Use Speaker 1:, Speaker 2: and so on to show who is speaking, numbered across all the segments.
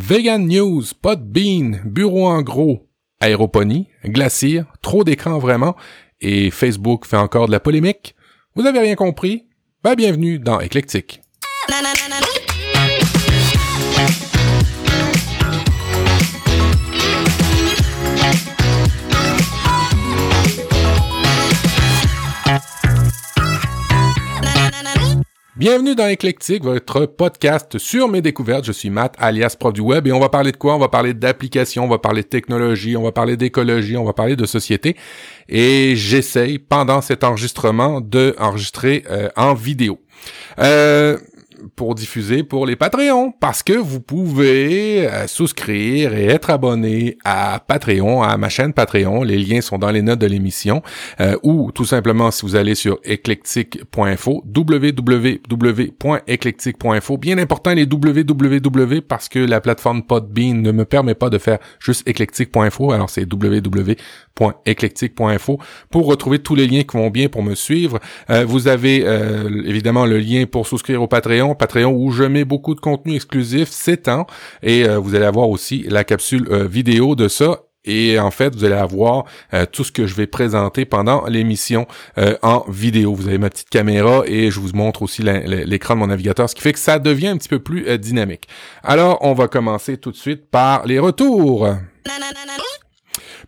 Speaker 1: Vegan News, Podbean, Bureau en gros, Aéroponie, Glacier, trop d'écran vraiment, et Facebook fait encore de la polémique. Vous avez rien compris? Ben, bienvenue dans Éclectique. Bienvenue dans Eclectic, votre podcast sur mes découvertes. Je suis Matt, alias Prof du Web, et on va parler de quoi? On va parler d'applications, on va parler de technologie, on va parler d'écologie, on va parler de société. Et j'essaye, pendant cet enregistrement, de euh, en vidéo. Euh, pour diffuser pour les Patreons parce que vous pouvez euh, souscrire et être abonné à Patreon, à ma chaîne Patreon. Les liens sont dans les notes de l'émission euh, ou tout simplement si vous allez sur eclectic.info, www.eclectic.info. Bien important les www parce que la plateforme Podbean ne me permet pas de faire juste eclectic.info. Alors c'est www.eclectic.info pour retrouver tous les liens qui vont bien pour me suivre. Euh, vous avez évidemment le lien pour souscrire au Patreon Patreon, où je mets beaucoup de contenu exclusif ces temps. Et euh, vous allez avoir aussi la capsule euh, vidéo de ça. Et en fait, vous allez avoir euh, tout ce que je vais présenter pendant l'émission en vidéo. Vous avez ma petite caméra et je vous montre aussi l'écran de mon navigateur, ce qui fait que ça devient un petit peu plus dynamique. Alors, on va commencer tout de suite par les retours.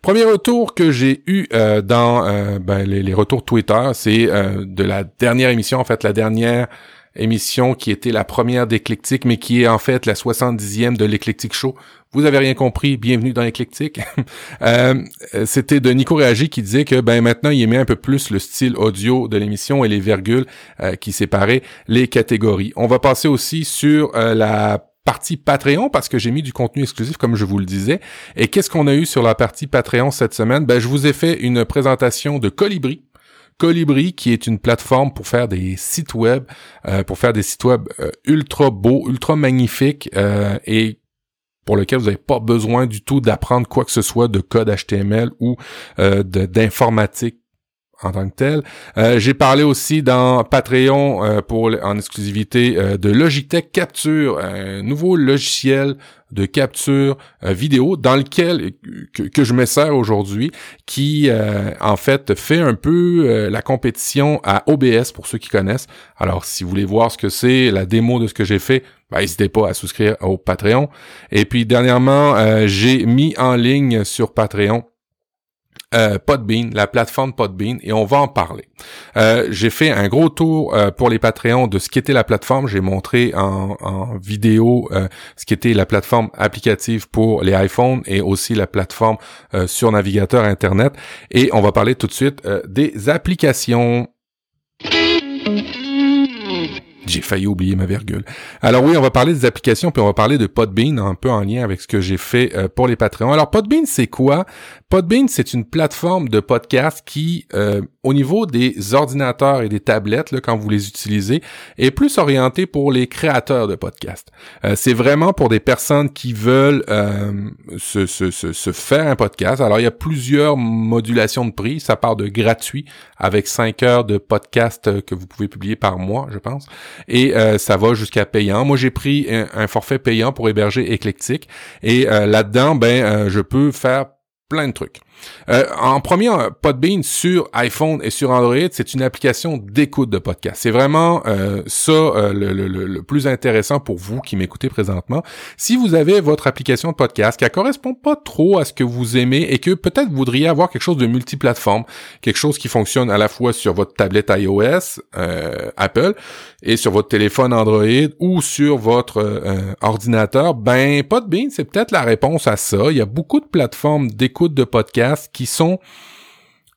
Speaker 1: Premier retour que j'ai eu dans ben, les, les, retours Twitter, c'est de la dernière émission, en fait la dernière émission qui était la première d'Eclectic, mais qui est en fait la 70e de l'Eclectic Show. Vous avez rien compris, bienvenue dans l'Eclectic. euh, C'était de Nico Réagi qui disait que ben maintenant il aimait un peu plus le style audio de l'émission et les virgules euh, qui séparaient les catégories. On va passer aussi sur euh, la partie Patreon parce que j'ai mis du contenu exclusif comme je vous le disais. Et qu'est-ce qu'on a eu sur la partie Patreon cette semaine? Ben, je vous ai fait une présentation de Colibri, Colibri, qui est une plateforme pour faire des sites web, euh, pour faire des sites web euh, ultra beaux, ultra magnifiques euh, et pour lequel vous n'avez pas besoin du tout d'apprendre quoi que ce soit de code HTML ou d'informatique en tant que tel. J'ai parlé aussi dans Patreon pour en exclusivité de Logitech Capture, un nouveau logiciel de capture euh, vidéo dans lequel que, je me sers aujourd'hui, qui euh, en fait fait un peu euh, la compétition à OBS pour ceux qui connaissent. Alors si vous voulez voir ce que c'est, la démo de ce que j'ai fait, ben, n'hésitez pas à souscrire au Patreon. Et puis dernièrement, j'ai mis en ligne sur Patreon euh, Podbean, la plateforme Podbean, et on va en parler. Euh, j'ai fait un gros tour euh, pour les Patreons de ce qu'était la plateforme. J'ai montré en, vidéo euh, ce qu'était la plateforme applicative pour les iPhones et aussi la plateforme sur navigateur Internet. Et on va parler tout de suite des applications. J'ai failli oublier ma virgule. Alors oui, on va parler des applications, puis on va parler de Podbean, un peu en lien avec ce que j'ai fait pour les Patreons. Alors Podbean, c'est quoi? Podbean, c'est une plateforme de podcast qui, euh, au niveau des ordinateurs et des tablettes, là, quand vous les utilisez, est plus orienté pour les créateurs de podcasts. Euh, c'est vraiment pour des personnes qui veulent se, se, se, se, faire un podcast. Alors il y a plusieurs modulations de prix. Ça part de gratuit avec 5 heures de podcast que vous pouvez publier par mois, je pense et euh, ça va jusqu'à payant. Moi, j'ai pris un, forfait payant pour héberger éclectique et euh, là-dedans, ben, euh, je peux faire plein de trucs. Euh, en premier, euh, Podbean sur iPhone et sur Android, c'est une application d'écoute de podcast. C'est vraiment euh, ça le, le, le, plus intéressant pour vous qui m'écoutez présentement. Si vous avez votre application de podcast qui ne correspond pas trop à ce que vous aimez et que peut-être vous voudriez avoir quelque chose de multiplateforme, quelque chose qui fonctionne à la fois sur votre tablette iOS, Apple, et sur votre téléphone Android ou sur votre ordinateur, ben Podbean, c'est peut-être la réponse à ça. Il y a beaucoup de plateformes d'écoute de podcast qui sont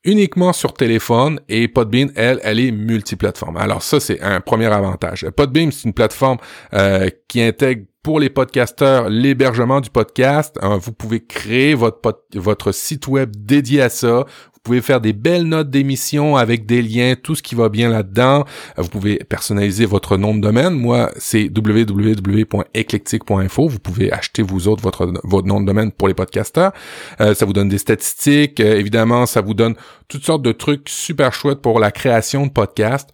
Speaker 1: uniquement sur téléphone et Podbean, elle, elle est multiplateforme. Alors ça, c'est un premier avantage. Podbean, c'est une plateforme euh, qui intègre pour les podcasteurs l'hébergement du podcast. Euh, vous pouvez créer votre, votre site web dédié à ça pouvez faire des belles notes d'émission avec des liens, tout ce qui va bien là-dedans. Vous pouvez personnaliser votre nom de domaine. Moi, c'est www.eclectic.info. Vous pouvez acheter vous autres votre, votre nom de domaine pour les podcasteurs. Euh, ça vous donne des statistiques. Euh, évidemment, ça vous donne toutes sortes de trucs super chouettes pour la création de podcasts.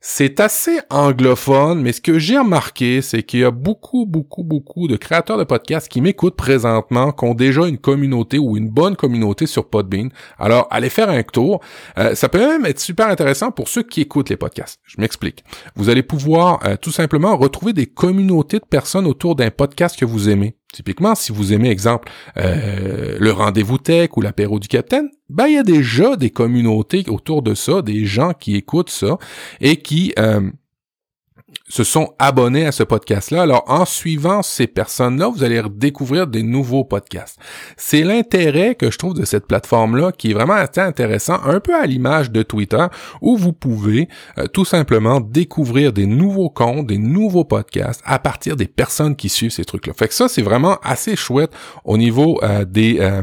Speaker 1: C'est assez anglophone, mais ce que j'ai remarqué, c'est qu'il y a beaucoup, beaucoup, beaucoup de créateurs de podcasts qui m'écoutent présentement, qui ont déjà une communauté ou une bonne communauté sur Podbean. Alors, allez faire un tour. Euh, ça peut même être super intéressant pour ceux qui écoutent les podcasts. Je m'explique. Vous allez pouvoir euh, tout simplement retrouver des communautés de personnes autour d'un podcast que vous aimez. Typiquement, si vous aimez, exemple, euh, le rendez-vous tech ou l'apéro du capitaine, ben il y a déjà des communautés autour de ça, des gens qui écoutent ça et qui euh, se sont abonnés à ce podcast-là. Alors, en suivant ces personnes-là, vous allez redécouvrir des nouveaux podcasts. C'est l'intérêt que je trouve de cette plateforme-là qui est vraiment assez intéressant, un peu à l'image de Twitter, où vous pouvez euh, tout simplement découvrir des nouveaux comptes, des nouveaux podcasts à partir des personnes qui suivent ces trucs-là. Fait que ça, c'est vraiment assez chouette au niveau euh, des... Euh,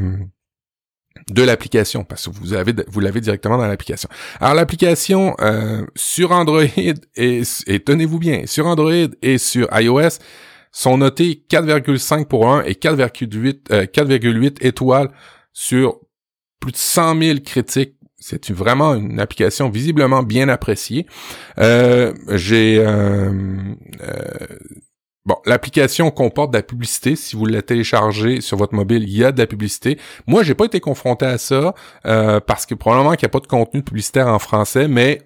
Speaker 1: de l'application parce que vous vous l'avez directement dans l'application. Alors l'application euh, sur Android et, et tenez-vous bien, sur Android et sur iOS sont notés 4,5 pour 1 et 4,8 4,8 euh, étoiles sur plus de 100 000 critiques. C'est vraiment une application visiblement bien appréciée. Euh, j'ai euh, Bon, l'application comporte de la publicité. Si vous la téléchargez sur votre mobile, il y a de la publicité. Moi, j'ai pas été confronté à ça euh, parce que probablement qu'il n'y a pas de contenu publicitaire en français, mais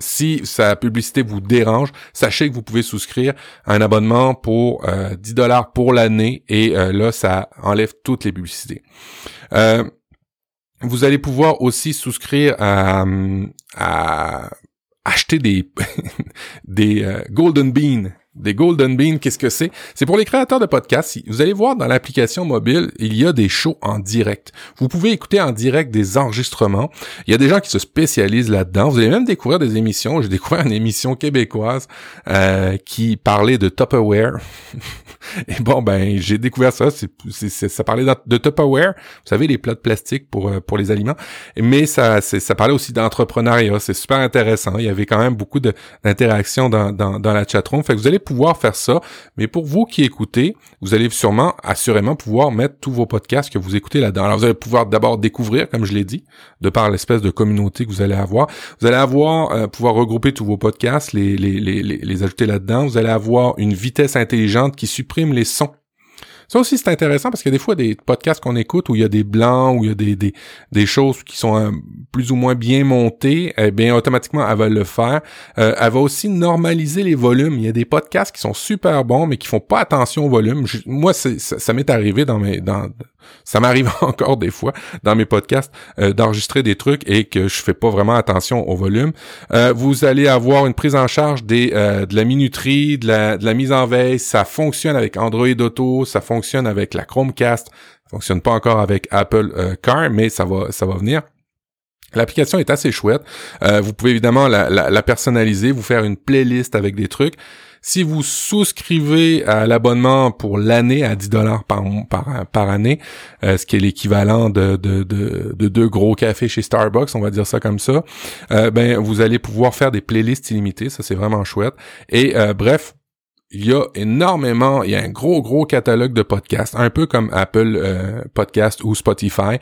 Speaker 1: si sa publicité vous dérange, sachez que vous pouvez souscrire un abonnement pour 10 euh, dollars pour l'année et euh, là, ça enlève toutes les publicités. vous allez pouvoir aussi souscrire à, à acheter des des Golden Bean des Golden Bean, qu'est-ce que c'est? C'est pour les créateurs de podcasts. Vous allez voir dans l'application mobile, il y a des shows en direct. Vous pouvez écouter en direct des enregistrements. Il y a des gens qui se spécialisent là-dedans. Vous allez même découvrir des émissions. J'ai découvert une émission québécoise euh, qui parlait de Tupperware. Et bon, ben, j'ai découvert ça. Ça parlait de Tupperware. Vous savez, les plats de plastique pour, euh, pour les aliments. Mais ça, ça parlait aussi d'entrepreneuriat. C'est super intéressant. Il y avait quand même beaucoup d'interactions dans, dans, dans la chatroom. Fait que vous allez pouvoir faire ça, mais pour vous qui écoutez, vous allez sûrement, assurément pouvoir mettre tous vos podcasts que vous écoutez là-dedans. Alors vous allez pouvoir d'abord découvrir, comme je l'ai dit, de par l'espèce de communauté que vous allez avoir. Vous allez avoir euh, pouvoir regrouper tous vos podcasts, les, les, les, les ajouter là-dedans. Vous allez avoir une vitesse intelligente qui supprime les sons ça aussi, c'est intéressant parce a des fois des podcasts qu'on écoute où il y a des blancs, où il y a des, des, des choses qui sont euh, plus ou moins bien montées, eh bien, automatiquement, elle va le faire. Euh, elle va aussi normaliser les volumes. Il y a des podcasts qui sont super bons, mais qui font pas attention au volume. moi, ça, ça m'est arrivé dans mes... Dans, ça m'arrive encore des fois dans mes podcasts euh, d'enregistrer des trucs et que je fais pas vraiment attention au volume. Euh, vous allez avoir une prise en charge des euh, de la minuterie, de la, de la mise en veille. Ça fonctionne avec Android Auto, ça fonctionne avec la Chromecast. Fonctionne pas encore avec Apple Car, mais ça va ça va venir. L'application est assez chouette. vous pouvez évidemment la, la, la personnaliser, vous faire une playlist avec des trucs. Si vous souscrivez à l'abonnement pour l'année à 10 dollars par, par, par année, euh, ce qui est l'équivalent de, de, de, de, deux gros cafés chez Starbucks, on va dire ça comme ça, euh, ben vous allez pouvoir faire des playlists illimitées, ça c'est vraiment chouette. Et euh, bref, il y a énormément, il y a un gros gros catalogue de podcasts, un peu comme Apple Podcast ou Spotify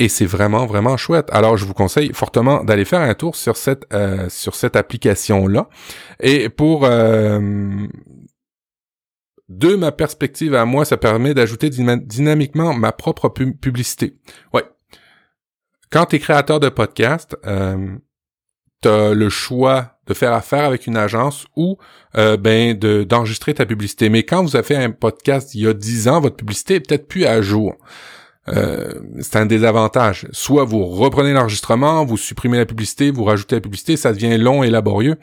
Speaker 1: et c'est vraiment vraiment chouette. Alors je vous conseille fortement d'aller faire un tour sur cette euh, sur cette application là. Et pour euh, de ma perspective à moi, ça permet d'ajouter dynamiquement ma propre publicité. Ouais. Quand tu es créateur de podcast, euh, tu as le choix de faire affaire avec une agence ou euh, ben de d'enregistrer ta publicité. Mais quand vous avez fait un podcast il y a 10 ans, votre publicité est peut-être plus à jour. Euh, c'est un désavantage. Soit vous reprenez l'enregistrement, vous supprimez la publicité, vous rajoutez la publicité, ça devient long et laborieux.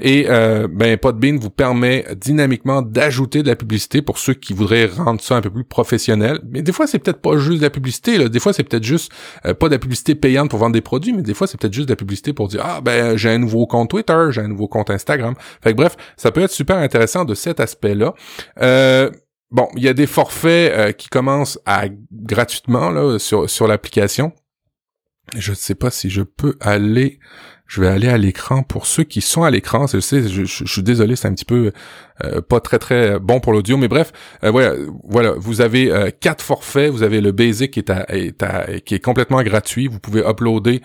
Speaker 1: Et euh, ben Podbean vous permet dynamiquement d'ajouter de la publicité pour ceux qui voudraient rendre ça un peu plus professionnel. Mais des fois c'est peut-être pas juste de la publicité. Là. Des fois c'est peut-être juste euh, pas de la publicité payante pour vendre des produits, mais des fois c'est peut-être juste de la publicité pour dire ah ben j'ai un nouveau compte Twitter, j'ai un nouveau compte Instagram. Fait que bref, ça peut être super intéressant de cet aspect-là. Euh, Bon, il y a des forfaits euh, qui commencent à gratuitement là sur sur l'application. Je ne sais pas si je peux aller. Je vais aller à l'écran pour ceux qui sont à l'écran. Je sais, je, suis désolé, c'est un petit peu pas très très bon pour l'audio, mais bref, euh, voilà, voilà, vous avez euh, quatre forfaits. Vous avez le basic qui est, à, qui est complètement gratuit. Vous pouvez uploader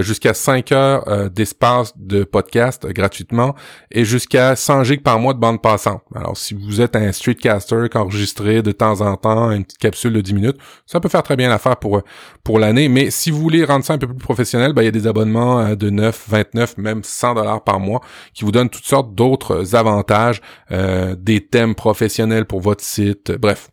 Speaker 1: jusqu'à 5 heures d'espace de podcast gratuitement et jusqu'à 100 gigs par mois de bande passante. Alors, si vous êtes un streetcaster qui enregistré de temps en temps une petite capsule de 10 minutes, ça peut faire très bien l'affaire pour pour l'année. Mais si vous voulez rendre ça un peu plus professionnel, ben, il y a des abonnements de 9 29, même 100 dollars par mois, qui vous donnent toutes sortes d'autres avantages, euh, des thèmes professionnels pour votre site, bref.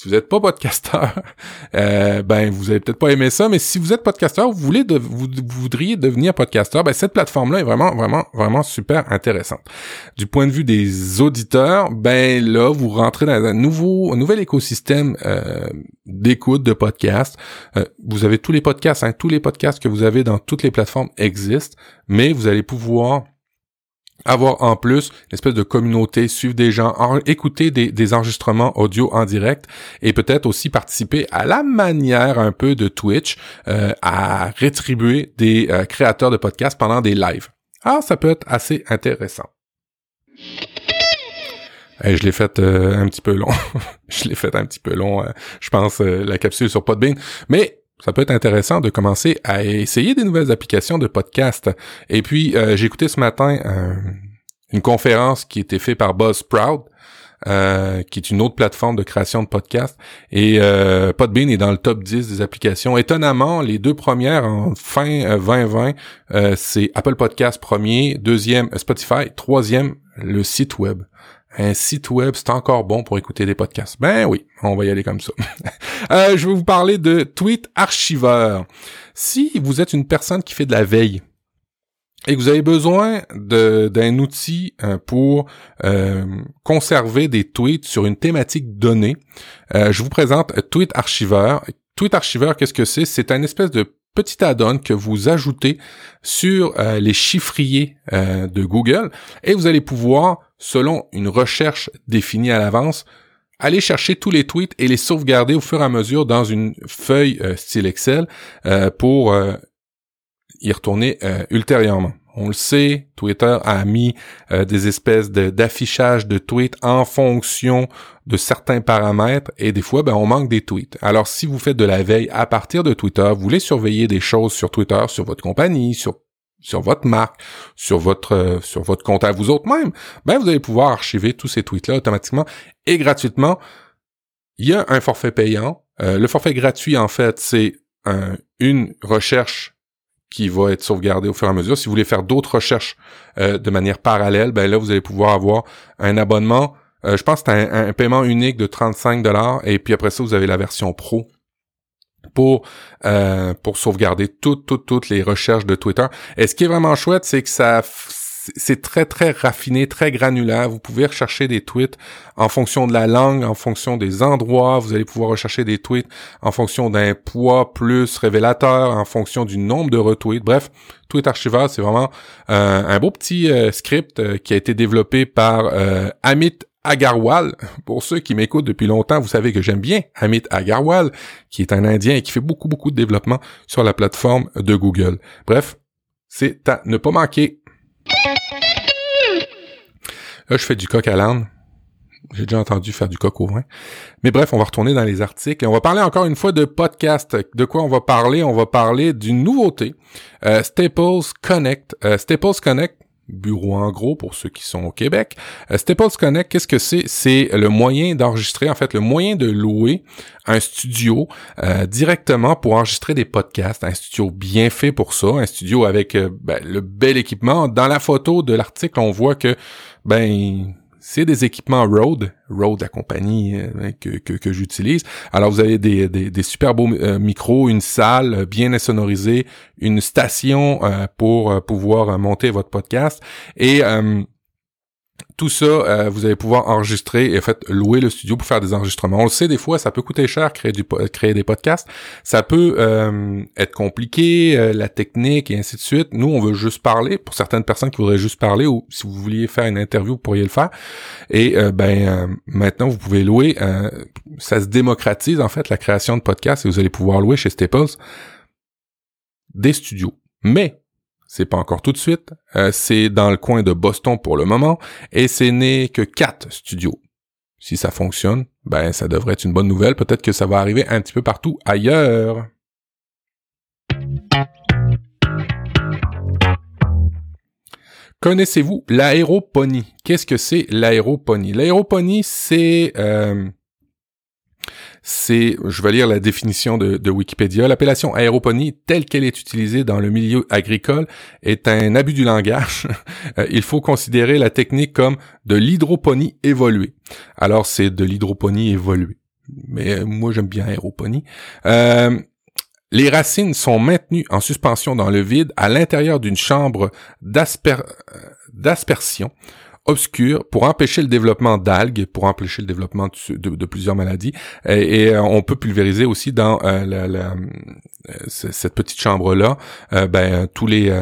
Speaker 1: Si vous n'êtes pas podcasteur, euh, ben vous avez peut-être pas aimé ça, mais si vous êtes podcasteur, vous voulez vous, voudriez devenir podcasteur, ben cette plateforme-là est vraiment vraiment vraiment super intéressante. Du point de vue des auditeurs, ben là vous rentrez dans un nouveau un nouvel écosystème euh, d'écoute de podcasts. Euh, vous avez tous les podcasts, hein, tous les podcasts que vous avez dans toutes les plateformes existent, mais vous allez pouvoir avoir en plus une espèce de communauté, suivre des gens, écouter des, enregistrements audio en direct et peut-être aussi participer à la manière un peu de Twitch euh, à rétribuer des euh, créateurs de podcasts pendant des lives. Ah, ça peut être assez intéressant. je l'ai fait euh, un petit peu long. je l'ai fait un petit peu long, je pense, la capsule sur Podbean. Mais ça peut être intéressant de commencer à essayer des nouvelles applications de podcast. Et puis, euh, j'ai écouté ce matin euh, une conférence qui était faite par Buzzsprout, euh, qui est une autre plateforme de création de podcast. Et euh, Podbean est dans le top 10 des applications. Étonnamment, les deux premières en fin 2020, c'est Apple Podcast premier, deuxième Spotify, troisième le site web un site web, c'est encore bon pour écouter des podcasts. Ben oui, on va y aller comme ça. euh, je vais vous parler de Tweet Archiveur. Si vous êtes une personne qui fait de la veille et que vous avez besoin d'un outil euh, pour euh, conserver des tweets sur une thématique donnée, je vous présente Tweet Archiveur. Tweet Archiveur, qu'est-ce que c'est? C'est un espèce de petit add-on que vous ajoutez sur les chiffriers de Google et vous allez pouvoir selon une recherche définie à l'avance, allez chercher tous les tweets et les sauvegarder au fur et à mesure dans une feuille euh, style Excel euh, pour euh, y retourner ultérieurement. On le sait, Twitter a mis des espèces d'affichage de, tweets en fonction de certains paramètres et des fois, ben, on manque des tweets. Alors, si vous faites de la veille à partir de Twitter, vous voulez surveiller des choses sur Twitter, sur votre compagnie, sur sur votre marque, sur votre euh, sur votre compte à vous autres même, ben vous allez pouvoir archiver tous ces tweets là automatiquement et gratuitement. Il y a un forfait payant. Euh, le forfait gratuit en fait, c'est une recherche qui va être sauvegardée au fur et à mesure. Si vous voulez faire d'autres recherches euh, de manière parallèle, ben là vous allez pouvoir avoir un abonnement. je pense que c'est un, un, paiement unique de 35 dollars et puis après ça vous avez la version pro pour euh, pour sauvegarder toutes toutes toutes les recherches de Twitter. Et ce qui est vraiment chouette, c'est que ça c'est très très raffiné, très granulaire. Vous pouvez rechercher des tweets en fonction de la langue, en fonction des endroits. Vous allez pouvoir rechercher des tweets en fonction d'un poids plus révélateur, en fonction du nombre de retweets. Bref, Tweet Archiver, c'est vraiment euh, un beau petit euh, script qui a été développé par Amit Agarwal. Pour ceux qui m'écoutent depuis longtemps, vous savez que j'aime bien Amit Agarwal, qui est un Indien et qui fait beaucoup, beaucoup de développement sur la plateforme de Google. Bref, c'est à ne pas manquer. Là, je fais du coq à l'âne. J'ai déjà entendu faire du coq au vin. Mais bref, on va retourner dans les articles on va parler encore une fois de podcast. De quoi on va parler? On va parler d'une nouveauté. Euh, Staples Connect. Euh, Staples Connect, bureau en gros pour ceux qui sont au Québec. Euh, Staples Connect, qu'est-ce que c'est? C'est le moyen d'enregistrer, en fait, le moyen de louer un studio euh, directement pour enregistrer des podcasts. Un studio bien fait pour ça, un studio avec euh, ben, le bel équipement. Dans la photo de l'article, on voit que ben c'est des équipements Rode, Rode la compagnie euh, que, que, j'utilise. Alors vous avez des, des, super beaux euh, micros, une salle euh, bien insonorisée, une station pour pouvoir monter votre podcast et tout ça, euh, vous allez pouvoir enregistrer et en fait louer le studio pour faire des enregistrements. On le sait, des fois, ça peut coûter cher créer, du, créer des podcasts. Ça peut euh, être compliqué, euh, la technique et ainsi de suite. Nous, on veut juste parler. Pour certaines personnes qui voudraient juste parler ou si vous vouliez faire une interview, vous pourriez le faire. Et ben maintenant, vous pouvez louer. ça se démocratise en fait la création de podcasts et vous allez pouvoir louer chez Staples des studios. Mais c'est pas encore tout de suite. Euh, c'est dans le coin de Boston pour le moment, et c'est né que quatre studios. Si ça fonctionne, ben ça devrait être une bonne nouvelle. Peut-être que ça va arriver un petit peu partout ailleurs. Connaissez-vous l'aéroponie? Qu'est-ce que c'est l'aéroponie? L'aéroponie, c'est... Euh, c'est, je vais lire la définition de, Wikipédia, l'appellation aéroponie telle qu'elle est utilisée dans le milieu agricole est un abus du langage. Euh, il faut considérer la technique comme de l'hydroponie évoluée. Alors c'est de l'hydroponie évoluée. Mais euh, moi j'aime bien aéroponie. Euh, les racines sont maintenues en suspension dans le vide à l'intérieur d'une chambre d'aspersion obscure pour empêcher le développement d'algues, pour empêcher le développement de, plusieurs maladies. Et, euh, on peut pulvériser aussi dans euh, euh, cette petite chambre-là ben, tous les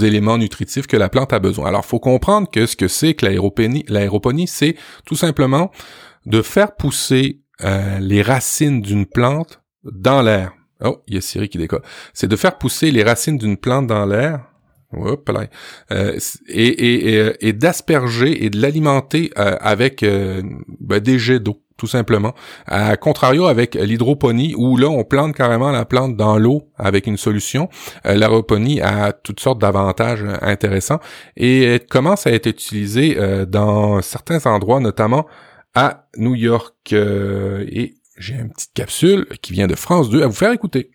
Speaker 1: éléments nutritifs que la plante a besoin. Alors, faut comprendre que ce que c'est que l'aéroponie, l'aéroponie, c'est tout simplement de faire pousser les racines d'une plante dans l'air. Oh, il y a Siri qui décolle. C'est de faire pousser les racines d'une plante dans l'air euh, et, et, et, d'asperger et de l'alimenter euh, avec euh, ben, des jets d'eau tout simplement. À contrario avec l'hydroponie, où là, on plante carrément la plante dans l'eau avec une solution. Euh, l'aéroponie a toutes sortes d'avantages intéressants et commence à être utilisée dans certains endroits, notamment à New York. et j'ai une petite capsule qui vient de France 2 à vous faire écouter.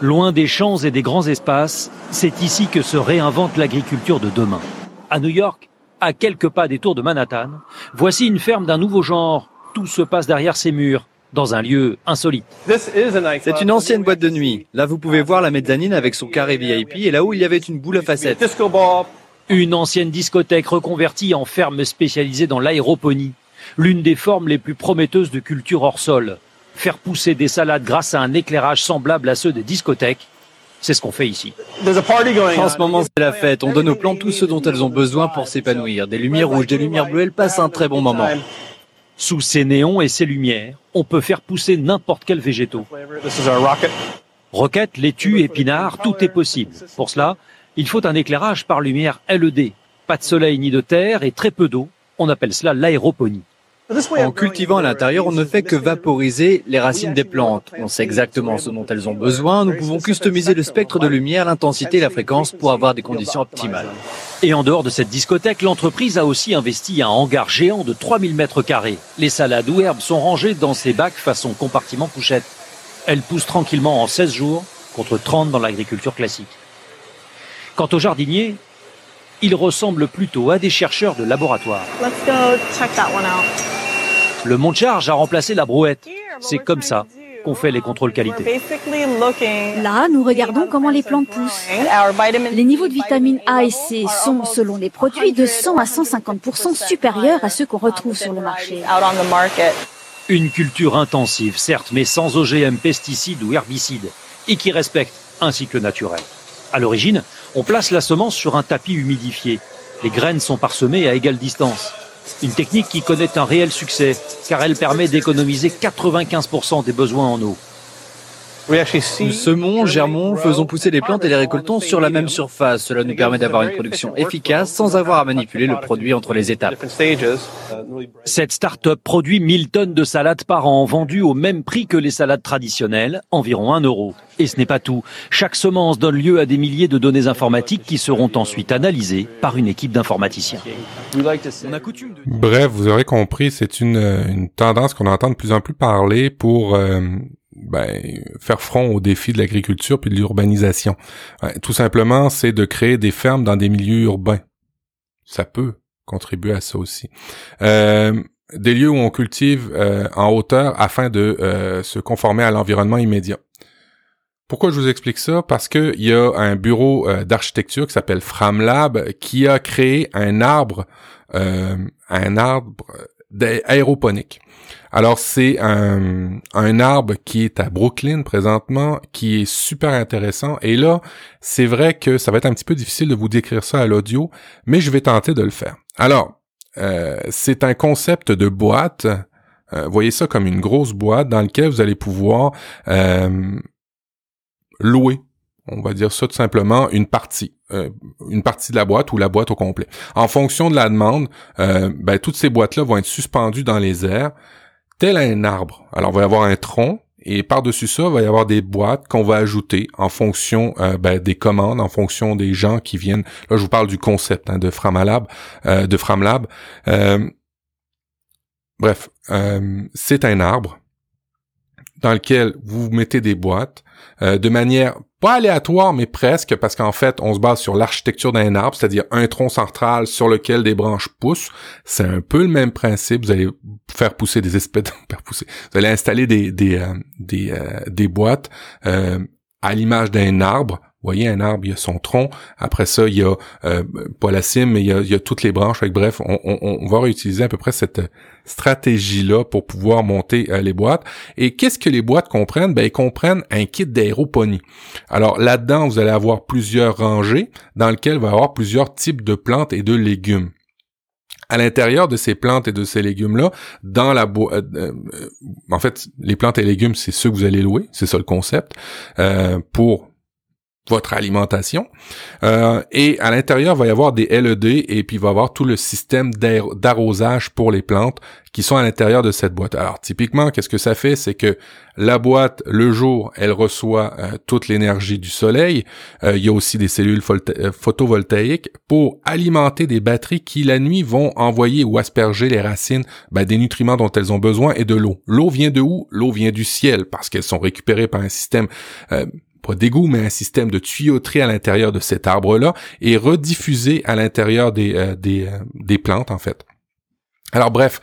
Speaker 2: Loin des champs et des grands espaces, c'est ici que se réinvente l'agriculture de demain. À New York, à quelques pas des tours de Manhattan, voici une ferme d'un nouveau genre. Tout se passe derrière ces murs, dans un lieu insolite.
Speaker 3: C'est une ancienne boîte de nuit. Là, vous pouvez voir la mezzanine avec son carré VIP et là-haut, il y avait une boule à facettes.
Speaker 2: Une ancienne discothèque reconvertie en ferme spécialisée dans l'aéroponie, l'une des formes les plus prometteuses de culture hors sol faire pousser des salades grâce à un éclairage semblable à ceux des discothèques. C'est ce qu'on fait ici.
Speaker 3: En ce moment, c'est la fête. On donne aux plantes tout ce dont elles ont besoin pour s'épanouir. Des lumières rouges, des lumières bleues, elles passent un très bon moment.
Speaker 2: Sous ces néons et ces lumières, on peut faire pousser n'importe quel végétaux. Roquettes, laitues, épinards, tout est possible. Pour cela, il faut un éclairage par lumière LED. Pas de soleil ni de terre et très peu d'eau. On appelle cela l'aéroponie.
Speaker 3: En cultivant à l'intérieur, on ne fait que vaporiser les racines des plantes. On sait exactement ce dont elles ont besoin. Nous pouvons customiser le spectre de lumière, l'intensité et la fréquence pour avoir des conditions optimales.
Speaker 2: Et en dehors de cette discothèque, l'entreprise a aussi investi un hangar géant de 3000 mètres carrés. Les salades ou herbes sont rangées dans ces bacs façon compartiment couchette. Elles poussent tranquillement en 16 jours contre 30 dans l'agriculture classique. Quant aux jardiniers, ils ressemblent plutôt à des chercheurs de laboratoire. Le monte-charge a remplacé la brouette. C'est comme ça qu'on fait les contrôles qualité.
Speaker 4: Là, nous regardons comment les plantes poussent. Les niveaux de vitamines A et C sont, selon les produits, de 100 à 150 supérieurs à ceux qu'on retrouve sur le marché.
Speaker 2: Une culture intensive, certes, mais sans OGM, pesticides ou herbicides, et qui respecte un cycle naturel. À l'origine, on place la semence sur un tapis humidifié. Les graines sont parsemées à égale distance. Une technique qui connaît un réel succès, car elle permet d'économiser 95% des besoins en eau.
Speaker 3: Nous semons, germons, faisons pousser les plantes et les récoltons sur la même surface. Cela nous permet d'avoir une production efficace sans avoir à manipuler le produit entre les étapes.
Speaker 2: Cette start-up produit 1000 tonnes de salades par an, vendues au même prix que les salades traditionnelles, environ 1 euro. Et ce n'est pas tout. Chaque semence donne lieu à des milliers de données informatiques qui seront ensuite analysées par une équipe d'informaticiens.
Speaker 1: Bref, vous aurez compris, c'est une, une tendance qu'on entend de plus en plus parler pour euh, ben, faire front aux défis de l'agriculture puis de l'urbanisation. tout simplement, c'est de créer des fermes dans des milieux urbains. Ça peut contribuer à ça aussi. Euh, des lieux où on cultive euh, en hauteur afin de euh, se conformer à l'environnement immédiat. Pourquoi je vous explique ça? Parce que il y a un bureau d'architecture qui s'appelle Framlab qui a créé un arbre, un arbre aéroponique. Alors c'est un, un arbre qui est à Brooklyn présentement, qui est super intéressant. Et là, c'est vrai que ça va être un petit peu difficile de vous décrire ça à l'audio, mais je vais tenter de le faire. Alors, euh, c'est un concept de boîte. Euh, voyez ça comme une grosse boîte dans laquelle vous allez pouvoir euh, louer on va dire ça tout simplement, une partie, euh, une partie de la boîte ou la boîte au complet. En fonction de la demande, euh, ben, toutes ces boîtes-là vont être suspendues dans les airs, tel un arbre. Alors, il va y avoir un tronc, et par-dessus ça, il va y avoir des boîtes qu'on va ajouter en fonction euh, ben, des commandes, en fonction des gens qui viennent. Là, je vous parle du concept hein, de Framalab, de Framlab. bref, c'est un arbre dans lequel vous mettez des boîtes euh, de manière pas aléatoire, mais presque, parce qu'en fait, on se base sur l'architecture d'un arbre, c'est-à-dire un tronc central sur lequel des branches poussent. C'est un peu le même principe. Vous allez faire pousser des espèces faire pousser. Vous allez installer des des euh, des, euh, des boîtes à l'image d'un arbre vous voyez, un arbre, il y a son tronc. Après ça, il y a euh, pas la cime, mais il y a, toutes les branches. bref, on, va réutiliser à peu près cette stratégie-là pour pouvoir monter euh, les boîtes. Et qu'est-ce que les boîtes comprennent? Ben, ils comprennent un kit d'aéroponie. Alors là-dedans, vous allez avoir plusieurs rangées dans lesquelles il va y avoir plusieurs types de plantes et de légumes à l'intérieur de ces plantes et de ces légumes-là, dans la boîte, euh, en fait, les plantes et légumes, c'est ceux que vous allez louer, c'est ça le concept, pour votre alimentation. Euh, et à l'intérieur, il va y avoir des LED et puis il va y avoir tout le système d'arrosage pour les plantes qui sont à l'intérieur de cette boîte. Alors typiquement, qu'est-ce que ça fait? C'est que la boîte, le jour, elle reçoit euh, toute l'énergie du soleil. Euh, il y a aussi des cellules photovoltaïques pour alimenter des batteries qui la nuit vont envoyer ou asperger les racines ben, des nutriments dont elles ont besoin et de l'eau. L'eau vient de où? L'eau vient du ciel parce qu'elles sont récupérées par un système pas d'égout, mais un système de tuyauterie à l'intérieur de cet arbre-là et rediffusé à l'intérieur des, euh, des, euh, des plantes, en fait. Alors bref,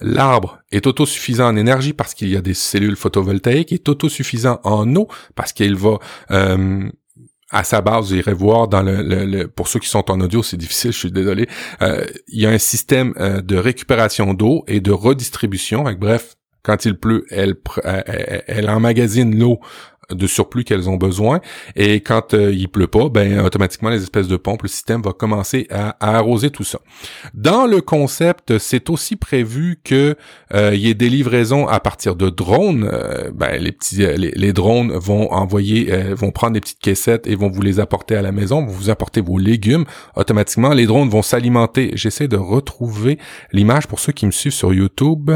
Speaker 1: L'arbre est autosuffisant en énergie parce qu'il y a des cellules photovoltaïques, est autosuffisant en eau parce qu'il va euh, à sa base, vous irez voir dans le, pour ceux qui sont en audio, c'est difficile, je suis désolé. il y a un système de récupération d'eau et de redistribution. bref, quand il pleut, elle, elle, elle emmagasine l'eau de surplus qu'elles ont besoin. Et quand euh, il pleut pas, ben automatiquement les espèces de pompes, le système va commencer à, arroser tout ça. Dans le concept, c'est aussi prévu que euh, y ait des livraisons à partir de drones. Euh, ben, les petits, les, drones vont envoyer, vont prendre des petites caissettes et vont vous les apporter à la maison, vont vous apporter vos légumes. Automatiquement, les drones vont s'alimenter. J'essaie de retrouver l'image pour ceux qui me suivent sur YouTube.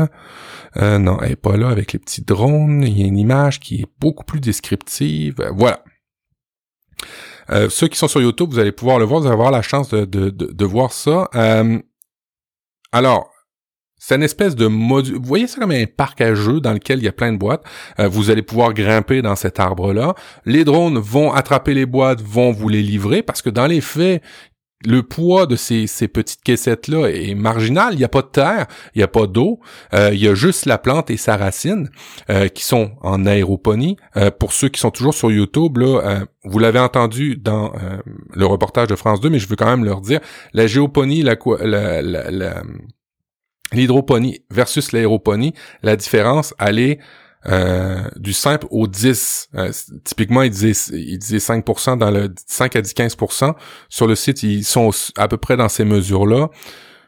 Speaker 1: Euh, non, elle est pas là avec les petits drones. Il y a une image qui est beaucoup plus descriptive. Voilà. Euh, ceux qui sont sur YouTube, vous allez pouvoir le voir, vous allez avoir la chance de, de, de, voir ça. Euh, alors, c'est une espèce de module. Vous voyez ça comme un parc à jeux dans lequel il y a plein de boîtes. vous allez pouvoir grimper dans cet arbre-là. Les drones vont attraper les boîtes, vont vous les livrer parce que dans les faits, le poids de ces, petites caissettes-là est marginal. Il n'y a pas de terre, il n'y a pas d'eau, euh, il y a juste la plante et sa racine euh, qui sont en aéroponie. Euh, pour ceux qui sont toujours sur YouTube, là, vous l'avez entendu dans le reportage de France 2, mais je veux quand même leur dire, la géoponie, la, la, l'hydroponie versus l'aéroponie, la différence, elle est euh, du simple au 10. Euh, typiquement, il disait, il disait 5% dans le 5 à 10 15%. Sur le site, ils sont à peu près dans ces mesures-là.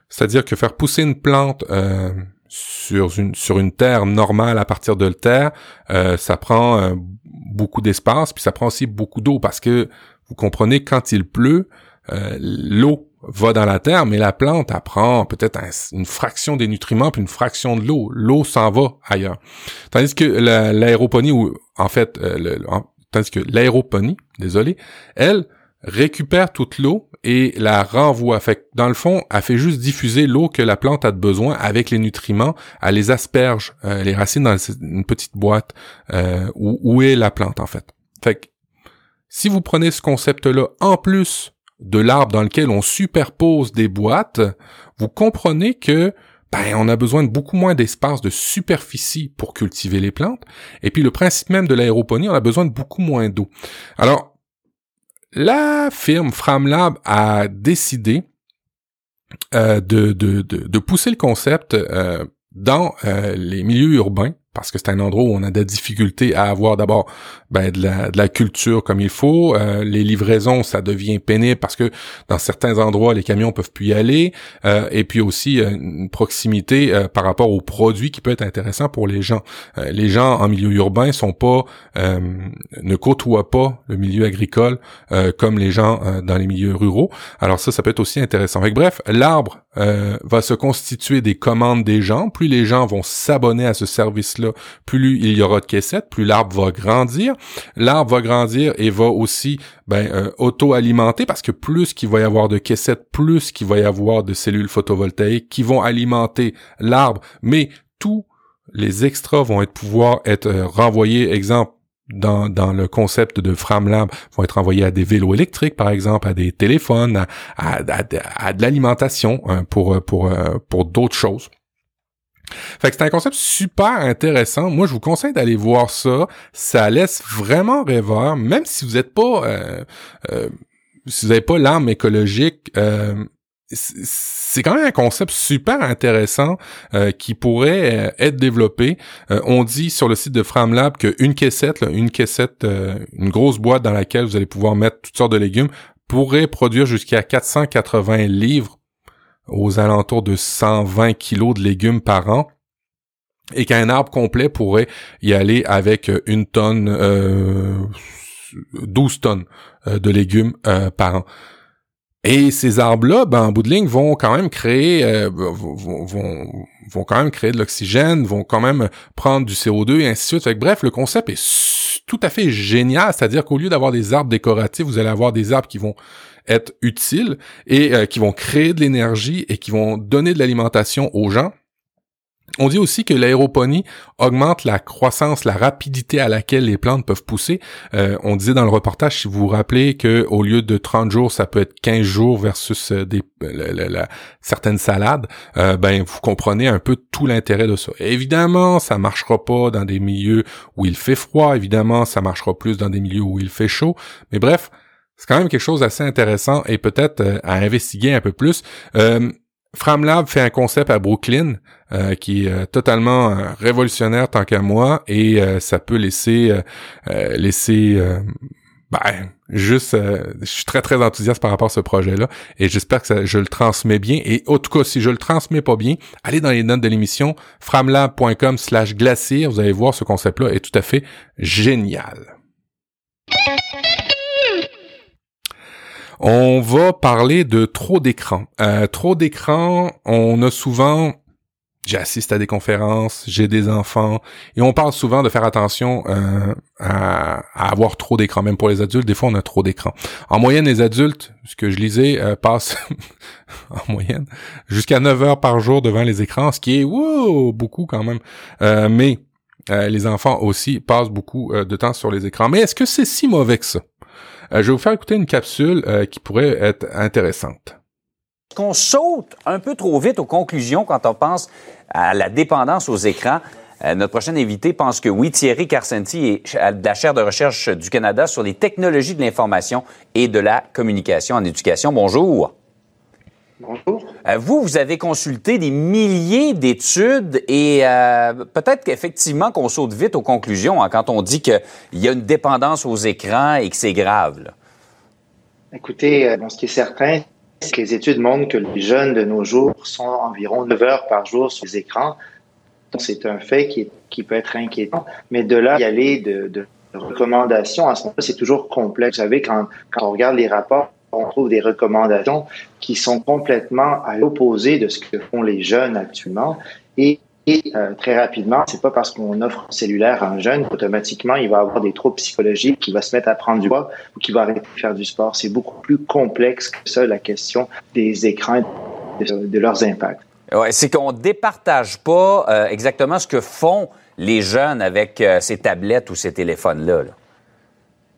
Speaker 1: C'est-à-dire que faire pousser une plante euh, sur une sur une terre normale à partir de terre, ça prend beaucoup d'espace, puis ça prend aussi beaucoup d'eau parce que vous comprenez quand il pleut, l'eau va dans la terre, mais la plante apprend peut-être une fraction des nutriments puis une fraction de l'eau. L'eau s'en va ailleurs. Tandis que l'aéroponie, en fait, euh, tandis que l'aéroponie, désolé, elle récupère toute l'eau et la renvoie. Fait dans le fond, elle fait juste diffuser l'eau que la plante a de besoin avec les nutriments. Elle les asperge, euh, les racines dans une petite boîte euh, où, où est la plante en fait. Fait que si vous prenez ce concept-là en plus de l'arbre dans lequel on superpose des boîtes, vous comprenez que ben, on a besoin de beaucoup moins d'espace de superficie pour cultiver les plantes. Et puis le principe même de l'aéroponie, on a besoin de beaucoup moins d'eau. Alors, la firme Framlab a décidé euh, de, pousser le concept euh, dans euh, les milieux urbains parce que c'est un endroit où on a des difficultés à avoir d'abord ben, de, la, de la culture comme il faut. Euh, les livraisons, ça devient pénible parce que dans certains endroits, les camions peuvent plus y aller. Euh, et puis aussi euh, une proximité par rapport aux produits qui peut être intéressant pour les gens. les gens en milieu urbain sont pas ne côtoient pas le milieu agricole comme les gens dans les milieux ruraux. Alors ça, ça peut être aussi intéressant. bref, l'arbre va se constituer des commandes des gens. Plus les gens vont s'abonner à ce service-là, plus il y aura de caissettes, plus l'arbre va grandir. L'arbre va grandir et va aussi ben, euh, auto-alimenter parce que plus qu'il va y avoir de caissettes, plus qu'il va y avoir de cellules photovoltaïques qui vont alimenter l'arbre, mais tous les extras vont être pouvoir être euh, renvoyés, exemple, dans, dans le concept de FramLab vont être envoyés à des vélos électriques, par exemple, à des téléphones, à, à, de l'alimentation hein, pour, pour, euh, pour d'autres choses. Fait que c'est un concept super intéressant. Moi, je vous conseille d'aller voir ça. Ça laisse vraiment rêveur, même si vous n'êtes pas, euh, euh, si vous n'avez pas l'âme écologique. Euh, c'est quand même un concept super intéressant qui pourrait être développé. on dit sur le site de FramLab qu'une caissette, une caissette, une grosse boîte dans laquelle vous allez pouvoir mettre toutes sortes de légumes, pourrait produire jusqu'à 480 livres aux alentours de 120 kilos de légumes par an et qu'un arbre complet pourrait y aller avec une tonne, euh, 12 tonnes euh, de légumes euh, par an. Et ces arbres-là, ben, en bout de ligne, vont quand même créer, euh, vont, vont, vont, quand même créer de l'oxygène, vont quand même prendre du CO2 et ainsi de suite. bref, le concept est tout à fait génial, c'est-à-dire qu'au lieu d'avoir des arbres décoratifs, vous allez avoir des arbres qui vont être utiles et euh, qui vont créer de l'énergie et qui vont donner de l'alimentation aux gens. On dit aussi que l'aéroponie augmente la croissance, la rapidité à laquelle les plantes peuvent pousser. Euh, on disait dans le reportage, si vous vous rappelez, que au lieu de 30 jours, ça peut être 15 jours versus euh, des, certaines salades. ben, vous comprenez un peu tout l'intérêt de ça. évidemment, ça marchera pas dans des milieux où il fait froid. Évidemment, ça marchera plus dans des milieux où il fait chaud. Mais bref, c'est quand même quelque chose d'assez intéressant et peut-être euh, à investiguer un peu plus. Euh, FramLab fait un concept à Brooklyn euh, qui est totalement révolutionnaire tant qu'à moi et ça peut laisser laisser ben, juste je suis très très enthousiaste par rapport à ce projet-là et j'espère que je le transmets bien et en tout cas si je le transmets pas bien, allez dans les notes de l'émission framlab.com slash glacier, vous allez voir ce concept-là est tout à fait génial. On va parler de trop d'écran. Euh, trop d'écran, on a souvent j'assiste à des conférences, j'ai des enfants, et on parle souvent de faire attention euh, à, avoir trop d'écran. Même pour les adultes, des fois on a trop d'écran. En moyenne, les adultes, ce que je lisais, euh, passent en moyenne jusqu'à 9 heures par jour devant les écrans, ce qui est wow, beaucoup quand même. mais les enfants aussi passent beaucoup de temps sur les écrans. Mais est-ce que c'est si mauvais que ça? Euh, je vais vous faire écouter une capsule euh, qui pourrait être intéressante.
Speaker 5: Qu'on saute un peu trop vite aux conclusions quand on pense à la dépendance aux écrans. Euh, notre prochain invité pense que oui. Thierry Carcenti est de la chaire de recherche du Canada sur les technologies de l'information et de la communication en éducation. Bonjour.
Speaker 6: Bonjour.
Speaker 5: Euh, vous, vous avez consulté des milliers d'études et euh, peut-être qu'effectivement qu'on saute vite aux conclusions hein, quand on dit qu'il y a une dépendance aux écrans et que c'est grave.
Speaker 6: Écoutez, euh, ce qui est certain, c'est que les études montrent que les jeunes de nos jours sont environ 9 heures par jour sur les écrans. Donc, c'est un fait qui, qui, peut être inquiétant. Mais de là, y aller de, de recommandations, à ce moment-là, c'est toujours complexe. Vous savez, quand, quand on regarde les rapports, on trouve des recommandations qui sont complètement à l'opposé de ce que font les jeunes actuellement. Et, euh, très rapidement, c'est pas parce qu'on offre un cellulaire à un jeune qu'automatiquement il va avoir des troubles psychologiques, qu'il va se mettre à prendre du poids ou qu'il va arrêter de faire du sport. C'est beaucoup plus complexe que ça, la question des écrans et de, leurs impacts.
Speaker 5: Ouais, c'est qu'on départage pas euh, exactement ce que font les jeunes avec euh, ces tablettes ou ces téléphones-là. -là.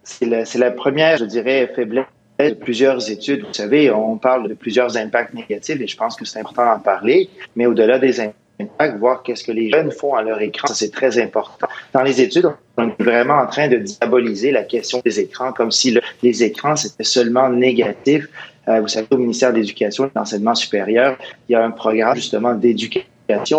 Speaker 6: C'est la, la première, je dirais, faiblesse de plusieurs études. Vous savez, on parle de plusieurs impacts négatifs et je pense que c'est important d'en parler, mais au-delà des impacts, voir qu'est-ce que les jeunes font à leur écran, ça c'est très important. Dans les études, on est vraiment en train de diaboliser la question des écrans comme si les écrans c'était seulement négatif. Euh, vous savez, au ministère de l'Éducation et de l'Enseignement supérieur, il y a un programme justement d'éducation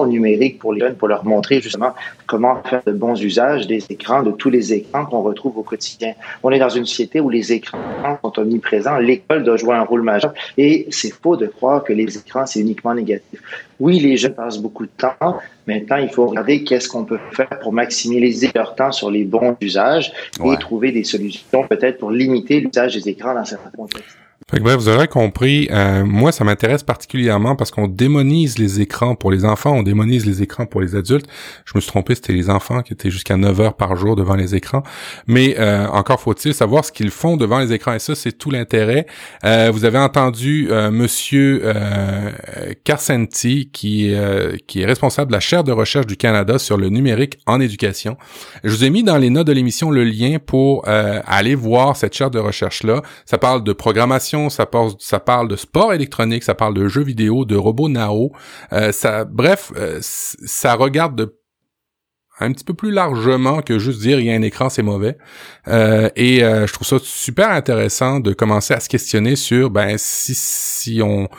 Speaker 6: numérique pour les jeunes, pour leur montrer justement comment faire de bons usages des écrans, de tous les écrans qu'on retrouve au quotidien. On est dans une société où les écrans sont omniprésents. L'école doit jouer un rôle majeur et c'est faux de croire que les écrans, c'est uniquement négatif. Oui, les jeunes passent beaucoup de temps. Maintenant, il faut regarder qu'est-ce qu'on peut faire pour maximiser leur temps sur les bons usages et trouver des solutions peut-être pour limiter l'usage des écrans dans certains contextes.
Speaker 1: Fait que vous aurez compris, euh, moi ça m'intéresse particulièrement parce qu'on démonise les écrans pour les enfants, on démonise les écrans pour les adultes. Je me suis trompé, c'était les enfants qui étaient jusqu'à 9 heures par jour devant les écrans. Mais euh, encore faut-il savoir ce qu'ils font devant les écrans et ça c'est tout l'intérêt. Euh, vous avez entendu monsieur Carcenti qui qui est responsable de la chaire de recherche du Canada sur le numérique en éducation. Je vous ai mis dans les notes de l'émission le lien pour aller voir cette chaire de recherche là. Ça parle de programmation ça parle, de sport électronique, ça parle de jeux vidéo, de robots Nao. Euh, ça, bref, euh, ça regarde un petit peu plus largement que juste dire il y a un écran c'est mauvais euh, et je trouve ça super intéressant de commencer à se questionner sur ben si si on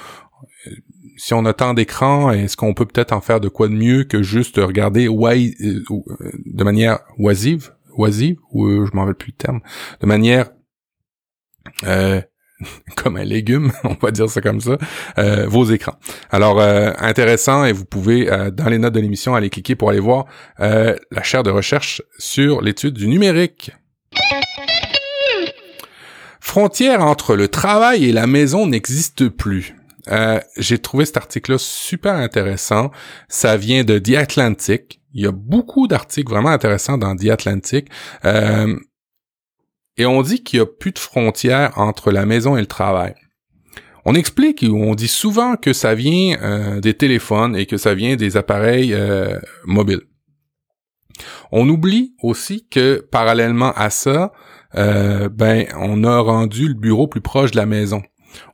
Speaker 1: si on a tant d'écrans est-ce qu'on peut peut-être en faire de quoi de mieux que juste regarder de manière oisive oisive ou je m'en rappelle plus le terme de manière comme un légume, on va dire ça comme ça, euh, vos écrans. Alors, euh, intéressant, et vous pouvez, euh, dans les notes de l'émission, aller cliquer pour aller voir la chaire de recherche sur l'étude du numérique. Frontière entre le travail et la maison n'existe plus. J'ai trouvé cet article-là super intéressant. Ça vient de The Atlantic. Il y a beaucoup d'articles vraiment intéressants dans The Atlantic. Et on dit qu'il n'y a plus de frontières entre la maison et le travail. On explique ou on dit souvent que ça vient euh, des téléphones et que ça vient des appareils euh, mobiles. On oublie aussi que parallèlement à ça, euh, ben on a rendu le bureau plus proche de la maison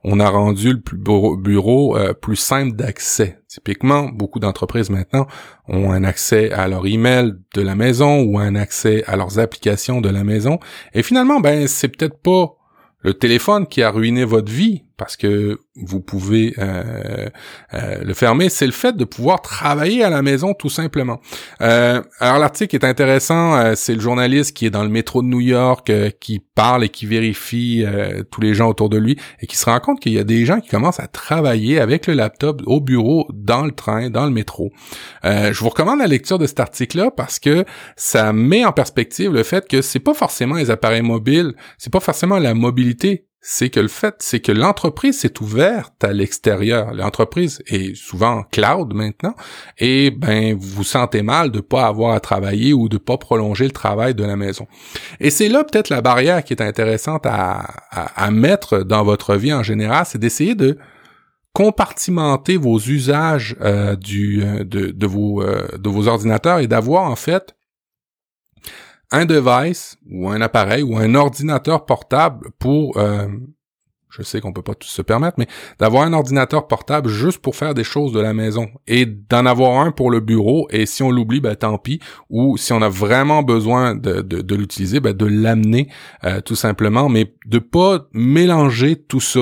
Speaker 1: on a rendu le bureau, euh, plus simple d'accès. Typiquement, beaucoup d'entreprises maintenant ont un accès à leur email de la maison ou un accès à leurs applications de la maison. Et finalement, ben c'est peut-être pas le téléphone qui a ruiné votre vie parce que vous pouvez euh, euh, le fermer, c'est le fait de pouvoir travailler à la maison tout simplement. Euh, alors l'article est intéressant, c'est le journaliste qui est dans le métro de New York, qui parle et qui vérifie tous les gens autour de lui et qui se rend compte qu'il y a des gens qui commencent à travailler avec le laptop au bureau, dans le train, dans le métro. je vous recommande la lecture de cet article-là parce que ça met en perspective le fait que c'est pas forcément les appareils mobiles, c'est pas forcément la mobilité c'est que le fait, c'est que l'entreprise s'est ouverte à l'extérieur. L'entreprise est souvent cloud maintenant, et ben vous vous sentez mal de pas avoir à travailler ou de pas prolonger le travail de la maison. Et c'est là peut-être la barrière qui est intéressante à, mettre dans votre vie en général, c'est d'essayer de compartimenter vos usages euh, euh, euh, de vos ordinateurs et d'avoir en fait un device ou un appareil ou un ordinateur portable pour euh, je sais qu'on peut pas tous se permettre, mais d'avoir un ordinateur portable juste pour faire des choses de la maison et d'en avoir un pour le bureau et si on l'oublie, ben tant pis. Ou si on a vraiment besoin de, de, l'utiliser, ben de l'amener euh, tout simplement, mais de pas mélanger tout ça.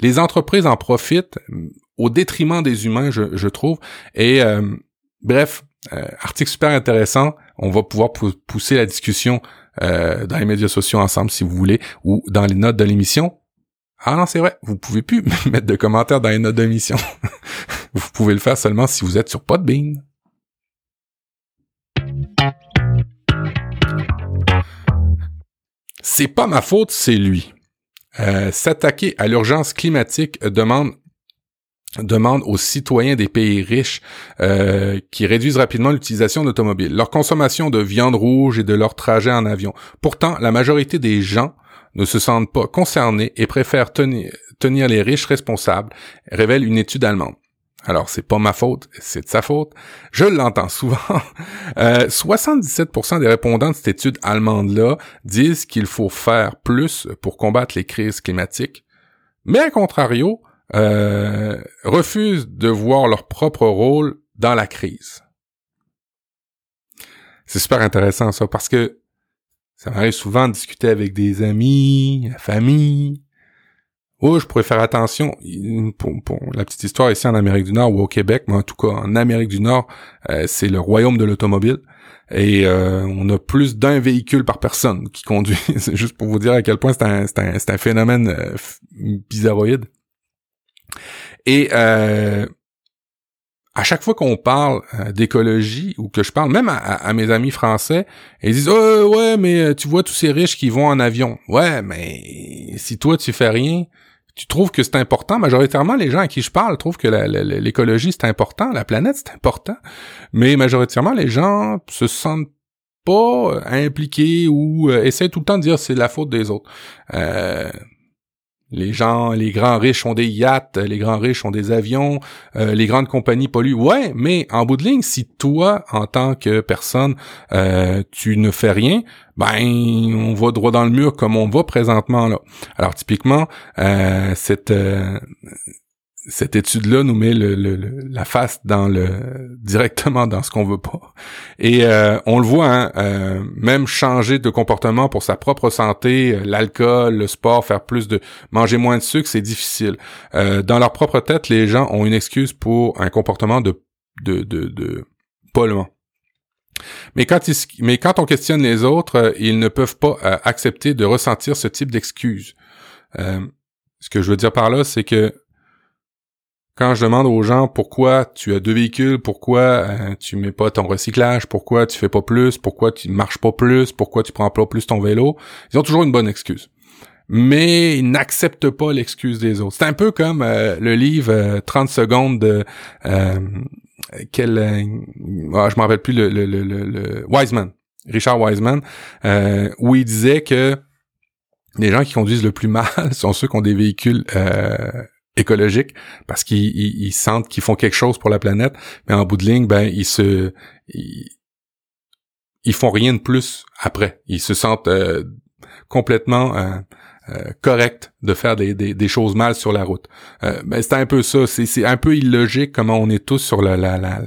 Speaker 1: les entreprises en profitent au détriment des humains, je, je trouve. Et euh, bref, article super intéressant on va pouvoir pousser la discussion euh, dans les médias sociaux ensemble si vous voulez, ou dans les notes de l'émission. Ah non, c'est vrai, vous pouvez plus mettre de commentaires dans les notes de l'émission. vous pouvez le faire seulement si vous êtes sur Podbean. C'est pas ma faute, c'est lui. Euh, s'attaquer à l'urgence climatique demande demande aux citoyens des pays riches euh, qui réduisent rapidement l'utilisation d'automobiles, leur consommation de viande rouge et de leur trajet en avion. Pourtant, la majorité des gens ne se sentent pas concernés et préfèrent tenir, les riches responsables, révèle une étude allemande. Alors, c'est pas ma faute, c'est de sa faute. Je l'entends souvent. Euh, 77% des répondants de cette étude allemande-là disent qu'il faut faire plus pour combattre les crises climatiques. Mais à contrario, euh, refusent de voir leur propre rôle dans la crise. C'est super intéressant ça parce que ça m'arrive souvent de discuter avec des amis, la famille. Oh, je pourrais faire attention. Pour, la petite histoire ici en Amérique du Nord ou au Québec, mais en tout cas en Amérique du Nord, euh, c'est le royaume de l'automobile. Et euh, on a plus d'un véhicule par personne qui conduit. c'est juste pour vous dire à quel point c'est un, phénomène euh, bizarroïde. Et euh, à chaque fois qu'on parle euh, d'écologie ou que je parle même à, mes amis français, ils disent oh, ouais mais euh, tu vois tous ces riches qui vont en avion. Ouais mais si toi tu fais rien, tu trouves que c'est important. Majoritairement les gens à qui je parle trouvent que l'écologie c'est important, la planète c'est important, mais majoritairement les gens se sentent pas impliqués ou essaient tout le temps de dire c'est la faute des autres. Euh, les gens, les grands riches ont des yachts, les grands riches ont des avions, euh, les grandes compagnies polluent. Ouais, mais en bout de ligne, si toi, en tant que personne, euh, tu ne fais rien, ben on va droit dans le mur comme on va présentement là. Alors typiquement, euh, cette cette étude-là nous met le, la face dans le directement dans ce qu'on veut pas. Et euh, on le voit, hein, euh, même changer de comportement pour sa propre santé, euh, l'alcool, le sport, faire plus de manger moins de sucre, c'est difficile. dans leur propre tête, les gens ont une excuse pour un comportement de de de, de polluant. Mais quand, mais quand on questionne les autres, ils ne peuvent pas accepter de ressentir ce type d'excuse. ce que je veux dire par là, c'est que quand je demande aux gens pourquoi tu as deux véhicules, pourquoi euh, tu mets pas ton recyclage, pourquoi tu fais pas plus, pourquoi tu marches pas plus, pourquoi tu prends pas plus ton vélo, ils ont toujours une bonne excuse. Mais ils n'acceptent pas l'excuse des autres. C'est un peu comme euh, le livre 30 euh, secondes de quel ah, je me rappelle plus le, le, le, le, Wiseman, Richard Wiseman, où il disait que les gens qui conduisent le plus mal sont ceux qui ont des véhicules écologique parce qu'ils sentent qu'ils font quelque chose pour la planète, mais en bout de ligne, ben ils se ils, font rien de plus après. Ils se sentent euh, complètement euh, euh, corrects de faire des, des, choses mal sur la route. Euh, ben c'est un peu ça. C'est un peu illogique comment on est tous sur la, la, la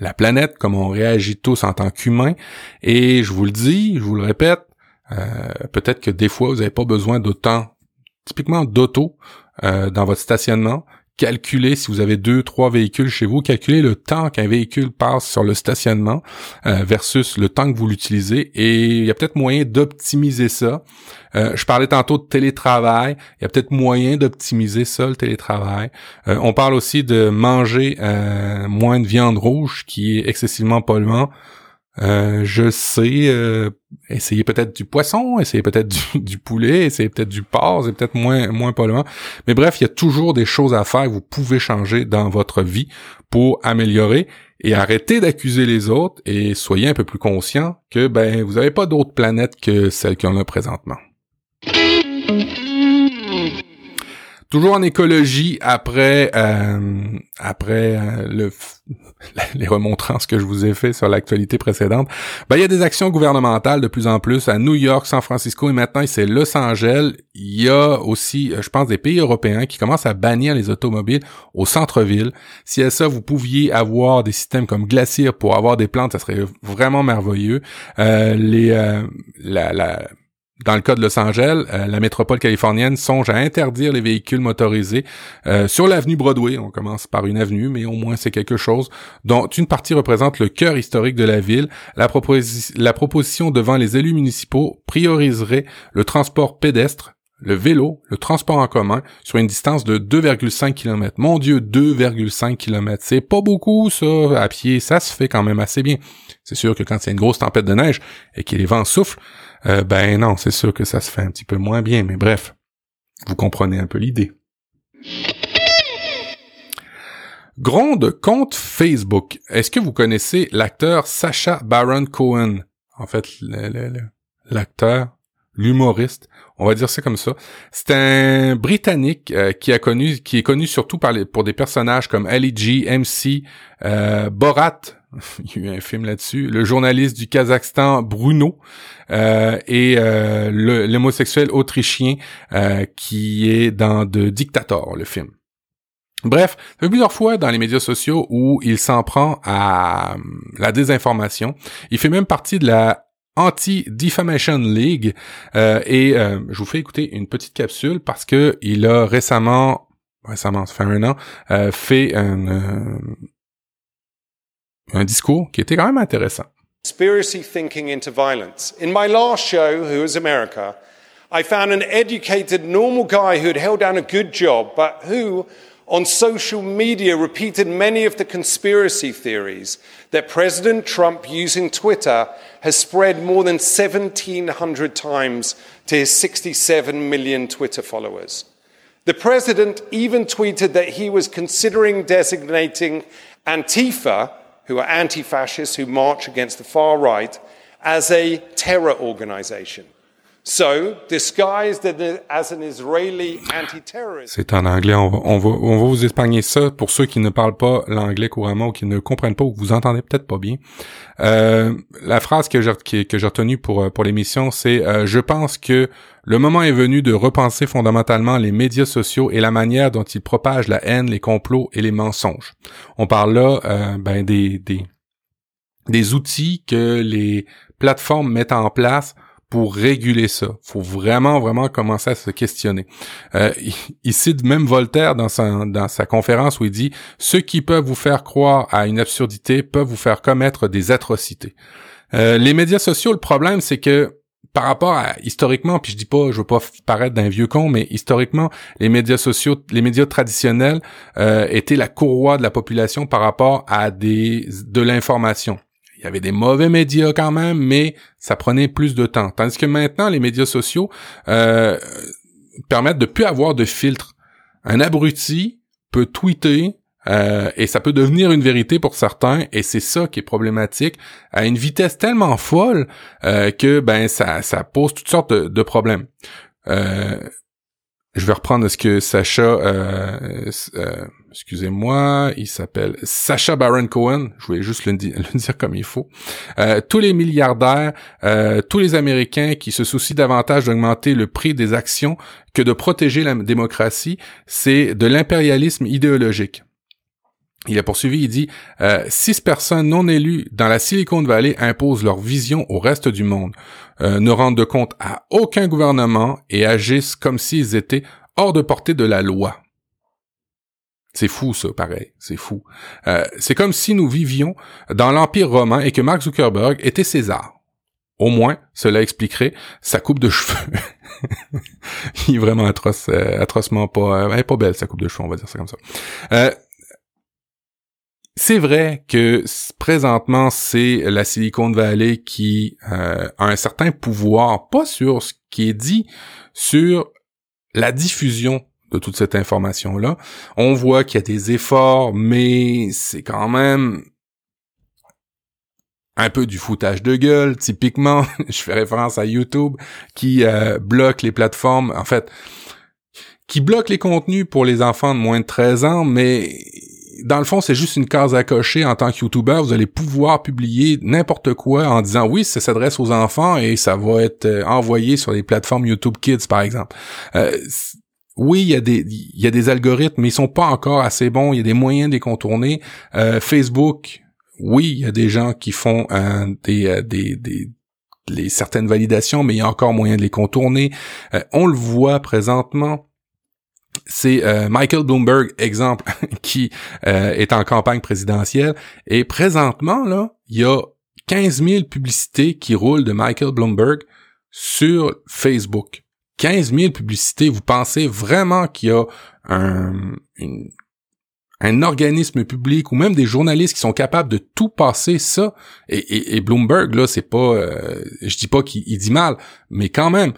Speaker 1: la planète, comment on réagit tous en tant qu'humains. Et je vous le dis, je vous le répète, peut-être que des fois vous n'avez pas besoin d'autant, typiquement d'auto, euh, dans votre stationnement. Calculez si vous avez deux, trois véhicules chez vous, calculez le temps qu'un véhicule passe sur le stationnement euh, versus le temps que vous l'utilisez. Et il y a peut-être moyen d'optimiser ça. Euh, je parlais tantôt de télétravail. Il y a peut-être moyen d'optimiser ça, le télétravail. on parle aussi de manger moins de viande rouge qui est excessivement polluant. Euh, je sais, euh, essayer peut-être du poisson, essayer peut-être du, poulet, essayer peut-être du porc, c'est peut-être moins moins polluant. Mais bref, il y a toujours des choses à faire vous pouvez changer dans votre vie pour améliorer et arrêter d'accuser les autres et soyez un peu plus conscient que ben vous n'avez pas d'autre planète que celle qu'on a présentement. Toujours en écologie après euh, après euh, le les remontrances que je vous ai fait sur l'actualité précédente, ben il y a des actions gouvernementales de plus en plus à New York, San Francisco et maintenant c'est Los Angeles. Il y a aussi, euh, je pense, des pays européens qui commencent à bannir les automobiles au centre-ville. Si à ça vous pouviez avoir des systèmes comme Glacier pour avoir des plantes, ça serait vraiment merveilleux. les la, la dans le cas de Los Angeles, euh, la métropole californienne songe à interdire les véhicules motorisés euh, sur l'avenue Broadway. On commence par une avenue, mais au moins c'est quelque chose dont une partie représente le cœur historique de la ville. La, la proposition devant les élus municipaux prioriserait le transport pédestre le vélo, le transport en commun, sur une distance de 2,5 km. Mon Dieu, 2,5 km. C'est pas beaucoup, ça, à pied. Ça se fait quand même assez bien. C'est sûr que quand c'est une grosse tempête de neige et que les vents soufflent, euh, ben non, c'est sûr que ça se fait un petit peu moins bien, mais bref, vous comprenez un peu l'idée. Gronde compte Facebook. Est-ce que vous connaissez l'acteur Sacha Baron Cohen? En fait, l'acteur, l'humoriste, on va dire ça comme ça. C'est un Britannique euh, qui a connu, qui est connu surtout par pour des personnages comme Ali G, MC, euh, Borat, il y a eu un film là-dessus, le journaliste du Kazakhstan Bruno euh, et l'homosexuel autrichien qui est dans The Dictator, le film. Bref, il plusieurs fois dans les médias sociaux où il s'en prend à la désinformation. Il fait même partie de la Anti-Defamation League. et je vous fais écouter une petite capsule parce que il a récemment, récemment, ça fait un an, fait un, un discours qui était quand même intéressant.
Speaker 7: Conspiracy thinking into violence. In my last show, Who is America, I found an educated, normal guy who had held down a good job, but who, on social media, repeated many of the conspiracy theories that President Trump, using Twitter, has spread more than 1,700 times to his 67 million Twitter followers. The president even tweeted that he was considering designating Antifa, who are anti fascists who march against the far right, as a terror organization.
Speaker 1: C'est en anglais. On va, on, va, on va vous épargner ça pour ceux qui ne parlent pas l'anglais couramment ou qui ne comprennent pas ou que vous entendez peut-être pas bien. Euh, la phrase que j'ai que j'ai retenue pour pour l'émission, c'est euh, je pense que le moment est venu de repenser fondamentalement les médias sociaux et la manière dont ils propagent la haine, les complots et les mensonges. On parle là euh, ben des, des des outils que les plateformes mettent en place pour réguler ça. faut vraiment, vraiment commencer à se questionner. Euh, il, cite même Voltaire dans sa, dans sa conférence où il dit « Ceux qui peuvent vous faire croire à une absurdité peuvent vous faire commettre des atrocités euh, Les médias sociaux, le problème, c'est que par rapport à historiquement, puis je dis pas, je veux pas paraître d'un vieux con, mais historiquement, les médias sociaux, les médias traditionnels euh, étaient la courroie de la population par rapport à des de l'information. Il y avait des mauvais médias quand même, mais ça prenait plus de temps. Tandis que maintenant, les médias sociaux euh, permettent de plus avoir de filtre. Un abruti peut tweeter euh, et ça peut devenir une vérité pour certains, et c'est ça qui est problématique à une vitesse tellement folle euh, que ben ça, ça pose toutes sortes de, problèmes. Euh, je vais reprendre ce que Sacha, euh, euh, excusez-moi, il s'appelle Sacha Baron Cohen. Je voulais juste le, dire comme il faut. Euh, tous les milliardaires, tous les Américains qui se soucient davantage d'augmenter le prix des actions que de protéger la démocratie, c'est de l'impérialisme idéologique. Il a poursuivi, il dit euh, Six personnes non élues dans la Silicon Valley imposent leur vision au reste du monde, euh, ne rendent compte à aucun gouvernement et agissent comme s'ils étaient hors de portée de la loi. C'est fou, ça, pareil. C'est fou. Euh, c'est comme si nous vivions dans l'Empire romain et que Mark Zuckerberg était César. Au moins, cela expliquerait sa coupe de cheveux. il est vraiment atroce, euh, atrocement pas, est pas belle sa coupe de cheveux, on va dire ça comme ça. Euh, c'est vrai que présentement, c'est la Silicon Valley qui euh, a un certain pouvoir, pas sur ce qui est dit, sur la diffusion de toute cette information-là. On voit qu'il y a des efforts, mais c'est quand même un peu du foutage de gueule, typiquement. je fais référence à YouTube qui euh, bloque les plateformes, en fait, qui bloque les contenus pour les enfants de moins de 13 ans, mais dans le fond, c'est juste une case à cocher en tant que YouTuber. Vous allez pouvoir publier n'importe quoi en disant oui, ça s'adresse aux enfants et ça va être euh, envoyé sur les plateformes YouTube Kids, par exemple. Euh, oui, il y a des il y a des algorithmes, mais ils sont pas encore assez bons. Il y a des moyens de les contourner. Euh, Facebook, oui, il y a des gens qui font des, des, des les certaines validations, mais il y a encore moyen de les contourner. on le voit présentement c'est euh, Michael Bloomberg, exemple, qui euh, est en campagne présidentielle. Et présentement, là, il y a 15 000 publicités qui roulent de Michael Bloomberg sur Facebook. 15 000 publicités. Vous pensez vraiment qu'il y a un, un organisme public ou même des journalistes qui sont capables de tout passer ça? Et, et, Bloomberg là c'est pas euh, je dis pas qu'il dit mal mais quand même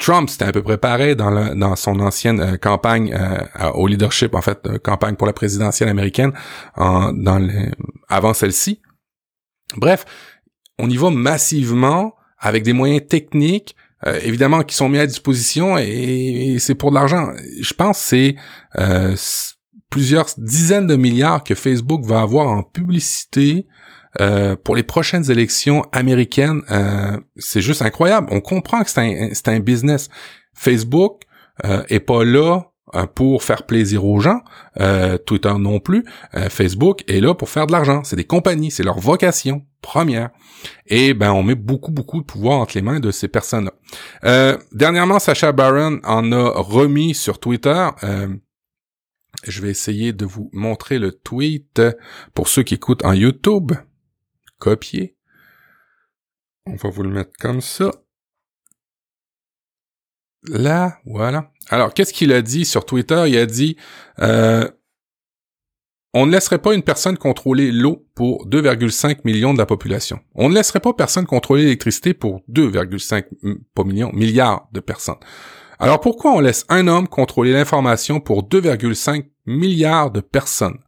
Speaker 1: Trump, c'était à peu près pareil dans, dans son ancienne euh, campagne euh, au leadership, en fait, euh, campagne pour la présidentielle américaine, en, dans avant celle-ci. Bref, on y va massivement avec des moyens techniques, évidemment, qui sont mis à disposition et, c'est pour de l'argent. Je pense que c'est plusieurs dizaines de milliards que Facebook va avoir en publicité euh, pour les prochaines élections américaines, euh, c'est juste incroyable. On comprend que c'est un, un business. Facebook euh, est pas là euh, pour faire plaisir aux gens, Twitter non plus. Facebook est là pour faire de l'argent. C'est des compagnies, c'est leur vocation. Première. Et ben on met beaucoup beaucoup de pouvoir entre les mains de ces personnes-là. Euh, dernièrement, Sacha Baron en a remis sur Twitter. Euh, je vais essayer de vous montrer le tweet pour ceux qui écoutent en YouTube. Copier. On va vous le mettre comme ça. Là, voilà. Alors, qu'est-ce qu'il a dit sur Twitter? Il a dit euh, On ne laisserait pas une personne contrôler l'eau pour 2,5 millions de la population. On ne laisserait pas personne contrôler l'électricité pour 2,5 pas millions, milliards de personnes. Alors pourquoi on laisse un homme contrôler l'information pour 2,5 milliards de personnes?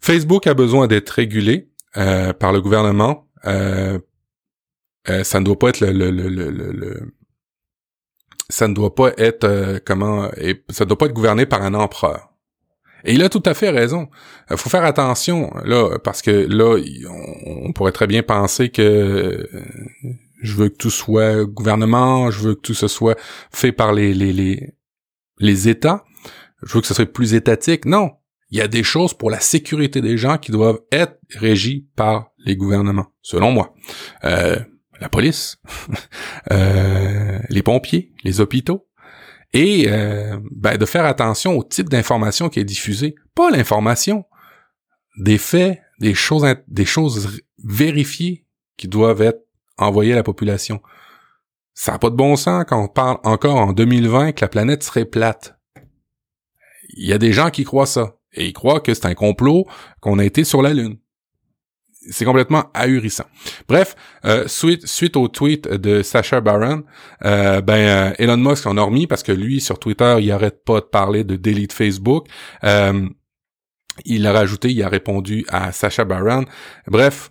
Speaker 1: Facebook a besoin d'être régulé euh, par le gouvernement. Euh, euh, ça ne doit pas être le, ça ne doit pas être comment ça ne doit pas être gouverné par un empereur. Et il a tout à fait raison. Il faut faire attention là parce que là on, pourrait très bien penser que euh, je veux que tout soit gouvernement, je veux que tout ce soit fait par les les les, les États. Je veux que ce soit plus étatique. Non, il y a des choses pour la sécurité des gens qui doivent être régies par les gouvernements, selon moi. Euh, la police, euh, les pompiers, les hôpitaux, et euh, ben, de faire attention au type d'information qui est diffusée, pas l'information, des faits, des choses, des choses vérifiées qui doivent être envoyées à la population. Ça n'a pas de bon sens quand on parle encore en 2020 que la planète serait plate. Il y a des gens qui croient ça. Et ils croient que c'est un complot qu'on a été sur la Lune c'est complètement ahurissant. Bref, euh, suite, suite au tweet de Sacha Baron, euh, ben euh, Elon Musk en a remis parce que lui sur Twitter il arrête pas de parler de délit de Facebook. il a rajouté, il a répondu à Sacha Baron. Bref,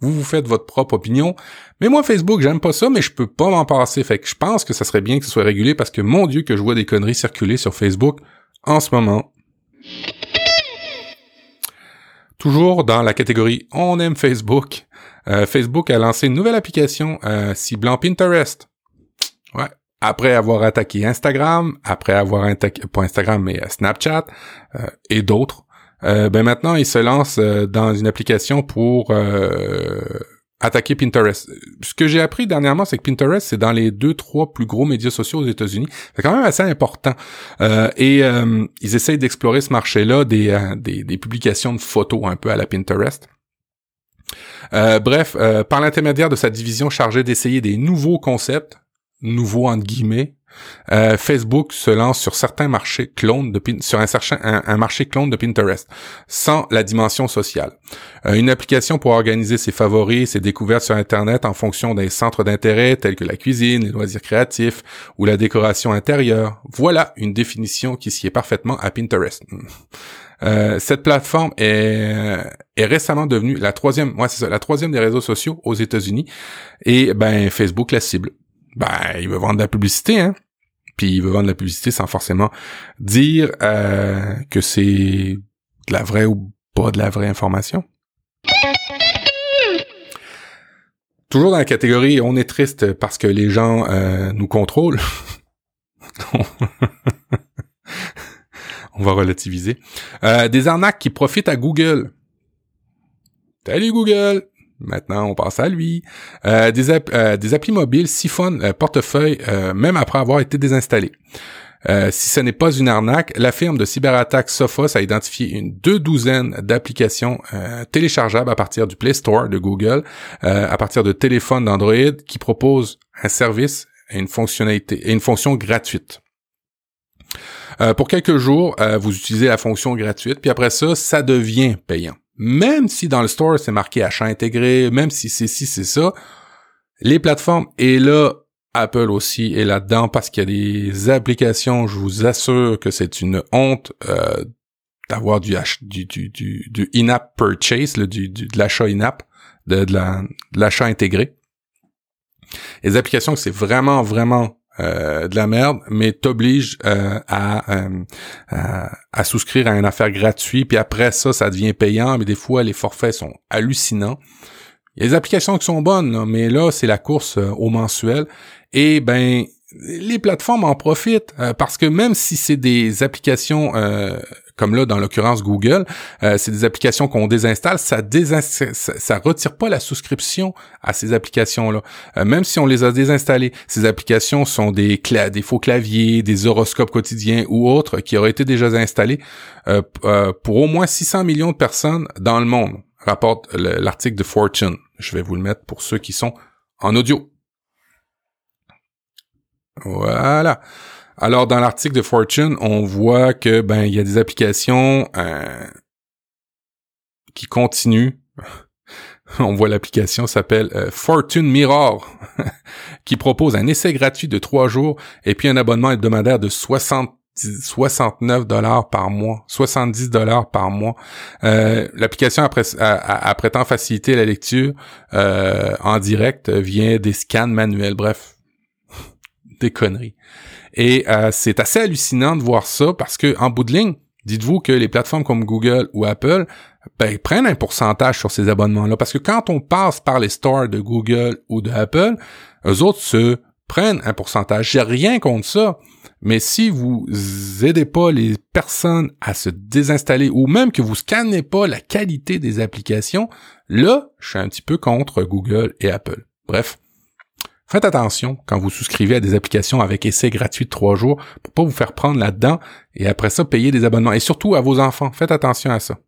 Speaker 1: vous vous faites votre propre opinion. Mais moi, Facebook, j'aime pas ça, mais je peux pas m'en passer. Fait que je pense que ça serait bien que ce soit régulé parce que mon Dieu que je vois des conneries circuler sur Facebook en ce moment. Toujours dans la catégorie On aime Facebook, euh, Facebook a lancé une nouvelle application euh, ciblant Pinterest. Ouais. Après avoir attaqué Instagram, après avoir attaqué, pas Instagram, mais euh, Snapchat euh, et d'autres, ben maintenant il se lance dans une application pour attaquer Pinterest. Ce que j'ai appris dernièrement, c'est que Pinterest, c'est dans les deux, trois plus gros médias sociaux aux États-Unis. C'est quand même assez important. Euh, et euh, ils essayent d'explorer ce marché-là, des, euh, des, des, publications de photos un peu à la Pinterest. bref, par l'intermédiaire de sa division chargée d'essayer des nouveaux concepts, nouveaux entre guillemets, euh, Facebook se lance sur certains marchés clones de sur un, marché clone de Pinterest, sans la dimension sociale. Euh, une application pour organiser ses favoris, ses découvertes sur Internet en fonction des centres d'intérêt tels que la cuisine, les loisirs créatifs ou la décoration intérieure. Voilà une définition qui s'y est parfaitement à Pinterest. Euh, cette plateforme est, récemment devenue la troisième, la troisième des réseaux sociaux aux États-Unis. Et ben Facebook la cible ben, il veut vendre de la publicité, hein. Puis il veut vendre de la publicité sans forcément dire euh, que c'est de la vraie ou pas de la vraie information. Toujours dans la catégorie on est triste parce que les gens euh, nous contrôlent. on va relativiser. Euh, des arnaques qui profitent à Google. Salut Google! Maintenant, on passe à lui. Euh, des, euh, des, applis mobiles siphonnent euh, portefeuille même après avoir été désinstallés. si ce n'est pas une arnaque, la firme de cyberattaque Sophos a identifié une deux douzaines d'applications téléchargeables à partir du Play Store de Google, à partir de téléphones d'Android qui proposent un service et une fonctionnalité et une fonction gratuite. pour quelques jours, vous utilisez la fonction gratuite, puis après ça, ça devient payant même si dans le store c'est marqué achat intégré, même si c'est ci, c'est ça, les plateformes, et là, Apple aussi est là-dedans parce qu'il y a des applications, je vous assure que c'est une honte euh, d'avoir du, du, du, du, in-app purchase, du, du, de l'achat in-app, de, de l'achat intégré. Les applications, c'est vraiment, vraiment euh, de la merde, mais t'oblige euh, euh, à, à, souscrire à une affaire gratuite, puis après ça, ça devient payant, mais des fois, les forfaits sont hallucinants. Il y a des applications qui sont bonnes, mais là, c'est la course au mensuel. Et ben, les plateformes en profitent parce que même si c'est des applications comme là dans l'occurrence Google, euh, c'est des applications qu'on désinstalle, ça, désinstalle, ça, retire pas la souscription à ces applications-là. même si on les a désinstallées, ces applications sont des, des faux claviers, des horoscopes quotidiens ou autres qui auraient été déjà installés pour au moins 600 millions de personnes dans le monde, rapporte l'article de Fortune. Je vais vous le mettre pour ceux qui sont en audio. Voilà. Alors dans l'article de Fortune, on voit que ben il y a des applications euh, qui continuent. on voit l'application s'appelle euh, Fortune Mirror qui propose un essai gratuit de trois jours et puis un abonnement hebdomadaire de 60 69 dollars par mois, 70 dollars par mois. Euh, l'application prétend faciliter la lecture en direct via des scans manuels. Bref, des conneries. Et euh, c'est assez hallucinant de voir ça parce que en bout de ligne, dites-vous que les plateformes comme Google ou Apple ben, prennent un pourcentage sur ces abonnements-là. Parce que quand on passe par les stores de Google ou de Apple, eux autres se prennent un pourcentage. J'ai rien contre ça. Mais si vous aidez pas les personnes à se désinstaller ou même que vous scannez pas la qualité des applications, là, je suis un petit peu contre Google et Apple. Bref, Faites attention quand vous souscrivez à des applications avec essai gratuit de trois jours pour pas vous faire prendre là-dedans et après ça payer des abonnements. Et surtout à vos enfants, faites attention à ça.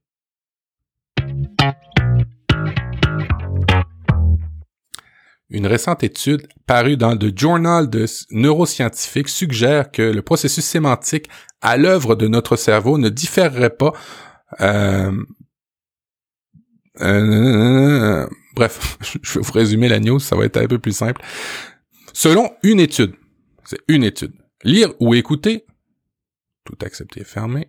Speaker 1: Une récente étude parue dans le Journal de neuroscientifique suggère que le processus sémantique à l'œuvre de notre cerveau ne différerait pas euh, euh, bref, je vais vous résumer la news, ça va être un peu plus simple. Selon une étude, c'est une étude, lire ou écouter, tout accepté et fermé,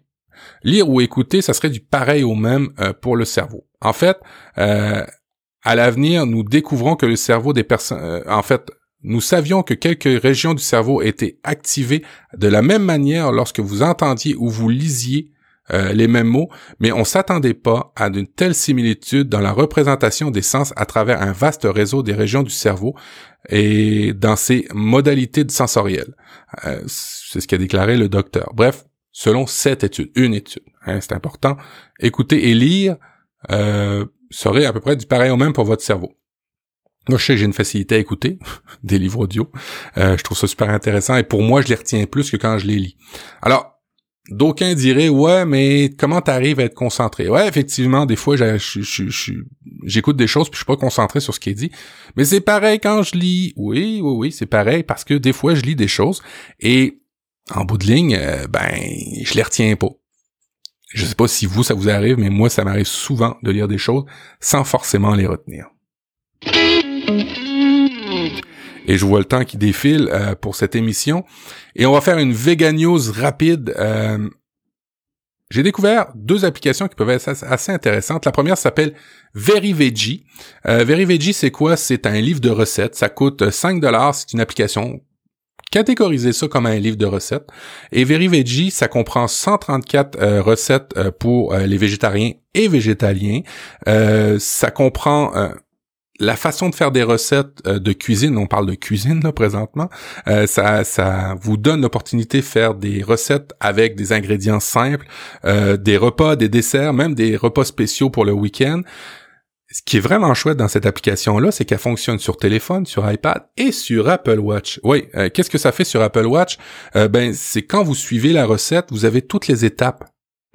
Speaker 1: lire ou écouter, ça serait du pareil au même euh, pour le cerveau. En fait, euh, à l'avenir, nous découvrons que le cerveau des personnes, en fait, nous savions que quelques régions du cerveau étaient activées de la même manière lorsque vous entendiez ou vous lisiez euh, les mêmes mots, mais on s'attendait pas à d'une telle similitude dans la représentation des sens à travers un vaste réseau des régions du cerveau et dans ses modalités sensorielles. Euh, c'est ce qu'a déclaré le docteur. Bref, selon cette étude, une étude, hein, c'est important, écouter et lire euh, serait à peu près du pareil au même pour votre cerveau. Moi, je sais j'ai une facilité à écouter des livres audio. je trouve ça super intéressant et pour moi, je les retiens plus que quand je les lis. Alors, D'aucuns diraient ouais mais comment t'arrives à être concentré? Ouais effectivement des fois j'écoute des choses puis je suis pas concentré sur ce qui est dit. Mais c'est pareil quand je lis. Oui oui oui c'est pareil parce que des fois je lis des choses et en bout de ligne euh, ben je les retiens pas. Je sais pas si vous ça vous arrive mais moi ça m'arrive souvent de lire des choses sans forcément les retenir et je vois le temps qui défile euh, pour cette émission. Et on va faire une vegan news rapide. Euh, j'ai découvert deux applications qui peuvent être assez intéressantes. La première s'appelle VeryVeggie. Euh, VeryVeggie, c'est quoi? C'est un livre de recettes. Ça coûte 5 dollars. C'est une application catégoriser ça comme un livre de recettes. Et VeryVeggie, ça comprend 134 euh, recettes pour les végétariens et végétaliens. ça comprend la façon de faire des recettes euh, de cuisine, on parle de cuisine là présentement, euh, ça, vous donne l'opportunité de faire des recettes avec des ingrédients simples, euh, des repas, des desserts, même des repas spéciaux pour le week-end. Ce qui est vraiment chouette dans cette application-là, c'est qu'elle fonctionne sur téléphone, sur iPad et sur Apple Watch. Oui, qu'est-ce que ça fait sur Apple Watch? Ben, c'est quand vous suivez la recette, vous avez toutes les étapes,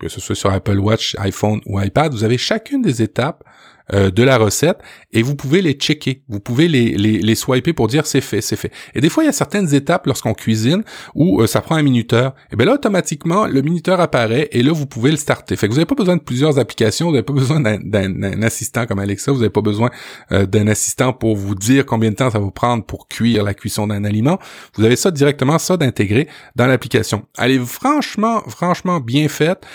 Speaker 1: que ce soit sur Apple Watch, iPhone ou iPad, vous avez chacune des étapes euh, de la recette et vous pouvez les checker. Vous pouvez les, swiper pour dire c'est fait, c'est fait. Et des fois, il y a certaines étapes lorsqu'on cuisine où euh, ça prend un minuteur. Et bien là, automatiquement, le minuteur apparaît et là, vous pouvez le starter. Fait que vous n'avez pas besoin de plusieurs applications, vous n'avez pas besoin d'un assistant comme Alexa, vous n'avez pas besoin euh, d'un assistant pour vous dire combien de temps ça va prendre pour cuire la cuisson d'un aliment. Vous avez ça directement, ça d'intégrer dans l'application. Elle est franchement, franchement bien faite.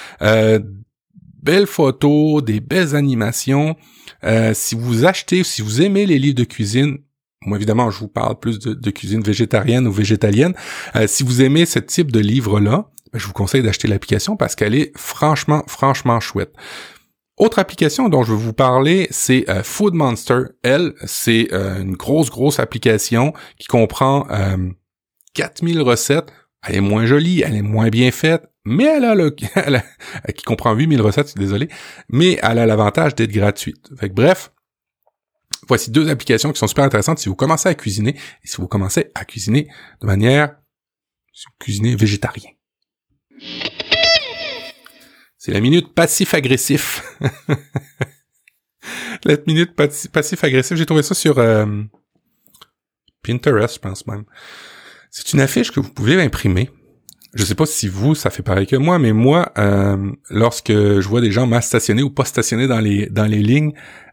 Speaker 1: Belles photos, des belles animations. Euh, si vous achetez, si vous aimez les livres de cuisine, moi évidemment je vous parle plus de, cuisine végétarienne ou végétalienne, euh, si vous aimez ce type de livre-là, ben, je vous conseille d'acheter l'application parce qu'elle est franchement, franchement chouette. Autre application dont je veux vous parler, c'est euh, Food Monster. Elle, c'est une grosse, grosse application qui comprend 4000 recettes. Elle est moins jolie, elle est moins bien faite, mais elle a le, qui comprend 8000 recettes, je suis désolé, mais elle a l'avantage d'être gratuite. Fait bref, voici deux applications qui sont super intéressantes si vous commencez à cuisiner et si vous commencez à cuisiner de manière, si vous cuisinez végétarien. C'est la minute passif-agressif. la minute passif-agressif, j'ai trouvé ça sur euh, Pinterest, je pense même. C'est une affiche que vous pouvez imprimer. Je sais pas si vous, ça fait pareil que moi, mais moi, euh, lorsque je vois des gens mal stationnés ou pas stationnés dans les dans les lignes,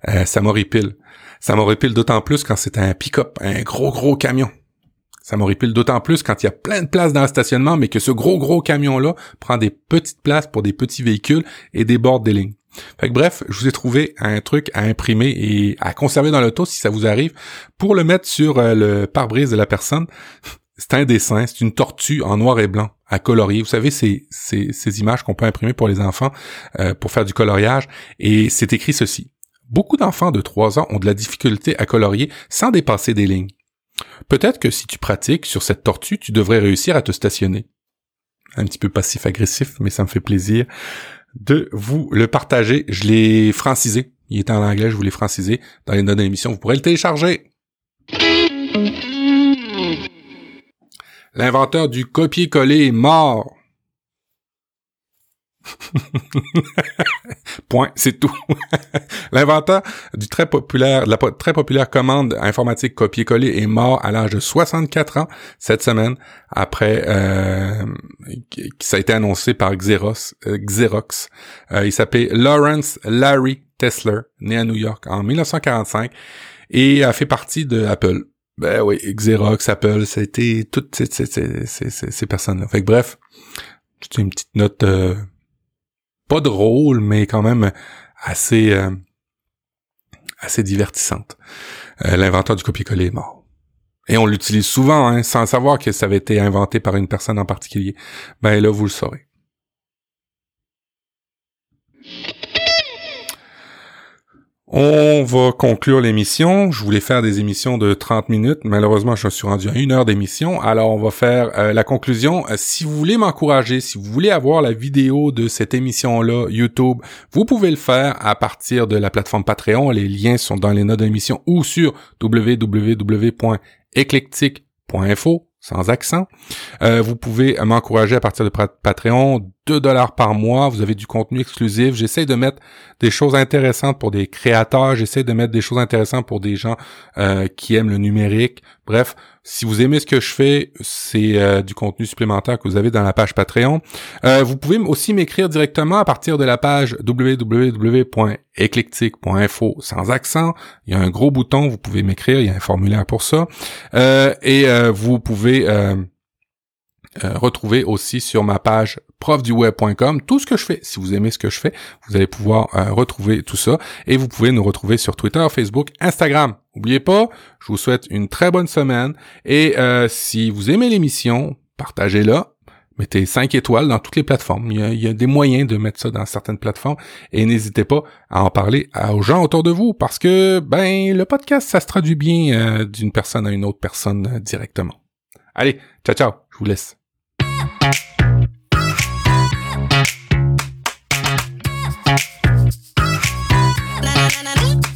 Speaker 1: euh, ça m'horripile. Ça m'horripile d'autant plus quand c'est un pick-up, un gros gros camion. Ça m'horripile d'autant plus quand il y a plein de places dans le stationnement, mais que ce gros gros camion-là prend des petites places pour des petits véhicules et déborde des lignes. Fait que bref, je vous ai trouvé un truc à imprimer et à conserver dans l'auto si ça vous arrive pour le mettre sur euh, le pare-brise de la personne. C'est un dessin, c'est une tortue en noir et blanc à colorier. Vous savez, ces images qu'on peut imprimer pour les enfants euh, pour faire du coloriage. Et c'est écrit ceci. Beaucoup d'enfants de 3 ans ont de la difficulté à colorier sans dépasser des lignes. Peut-être que si tu pratiques sur cette tortue, tu devrais réussir à te stationner. Un petit peu passif-agressif, mais ça me fait plaisir de vous le partager. Je l'ai francisé. Il est en anglais, je vous l'ai francisé dans les notes de l'émission. Vous pourrez le télécharger. L'inventeur du copier-coller est mort. Point, c'est tout. L'inventeur du très populaire, de la très populaire commande informatique copier-coller est mort à l'âge de 64 ans cette semaine après euh, ça a été annoncé par Xerox. Euh, Xerox. Euh, il s'appelait Lawrence Larry Tesler, né à New York en 1945 et a fait partie de Apple. Ben oui, Xerox, Apple, c'était toutes ces, ces, ces, ces personnes-là. Fait que bref, c'est une petite note euh, pas drôle, mais quand même assez euh, assez divertissante. Euh, l'inventeur du copier-coller est mort. Et on l'utilise souvent, hein, sans savoir que ça avait été inventé par une personne en particulier. Ben là, vous le saurez. On va conclure l'émission. Je voulais faire des émissions de 30 minutes. Malheureusement, je suis rendu à une heure d'émission. Alors, on va faire euh, la conclusion. Euh, si vous voulez m'encourager, si vous voulez avoir la vidéo de cette émission-là, YouTube, vous pouvez le faire à partir de la plateforme Patreon. Les liens sont dans les notes d'émission ou sur www.eclectic.info sans accent. Euh, vous pouvez m'encourager à partir de Patreon, 2 dollars par mois. Vous avez du contenu exclusif. J'essaie de mettre des choses intéressantes pour des créateurs. J'essaie de mettre des choses intéressantes pour des gens euh, qui aiment le numérique. Bref, si vous aimez ce que je fais, c'est euh, du contenu supplémentaire que vous avez dans la page Patreon. Euh, vous pouvez aussi m'écrire directement à partir de la page www.eclectic.info sans accent. Il y a un gros bouton, vous pouvez m'écrire, il y a un formulaire pour ça. Euh, et vous pouvez retrouver aussi sur ma page profduweb.com tout ce que je fais. Si vous aimez ce que je fais, vous allez pouvoir retrouver tout ça. Et vous pouvez nous retrouver sur Twitter, Facebook, Instagram. N'oubliez pas, je vous souhaite une très bonne semaine et euh, si vous aimez l'émission, partagez-la. Mettez 5 étoiles dans toutes les plateformes. Il y, a, des moyens de mettre ça dans certaines plateformes et n'hésitez pas à en parler aux gens autour de vous parce que ben le podcast ça se traduit bien euh, d'une personne à une autre personne euh, directement. Allez, ciao ciao, je vous laisse. na na na na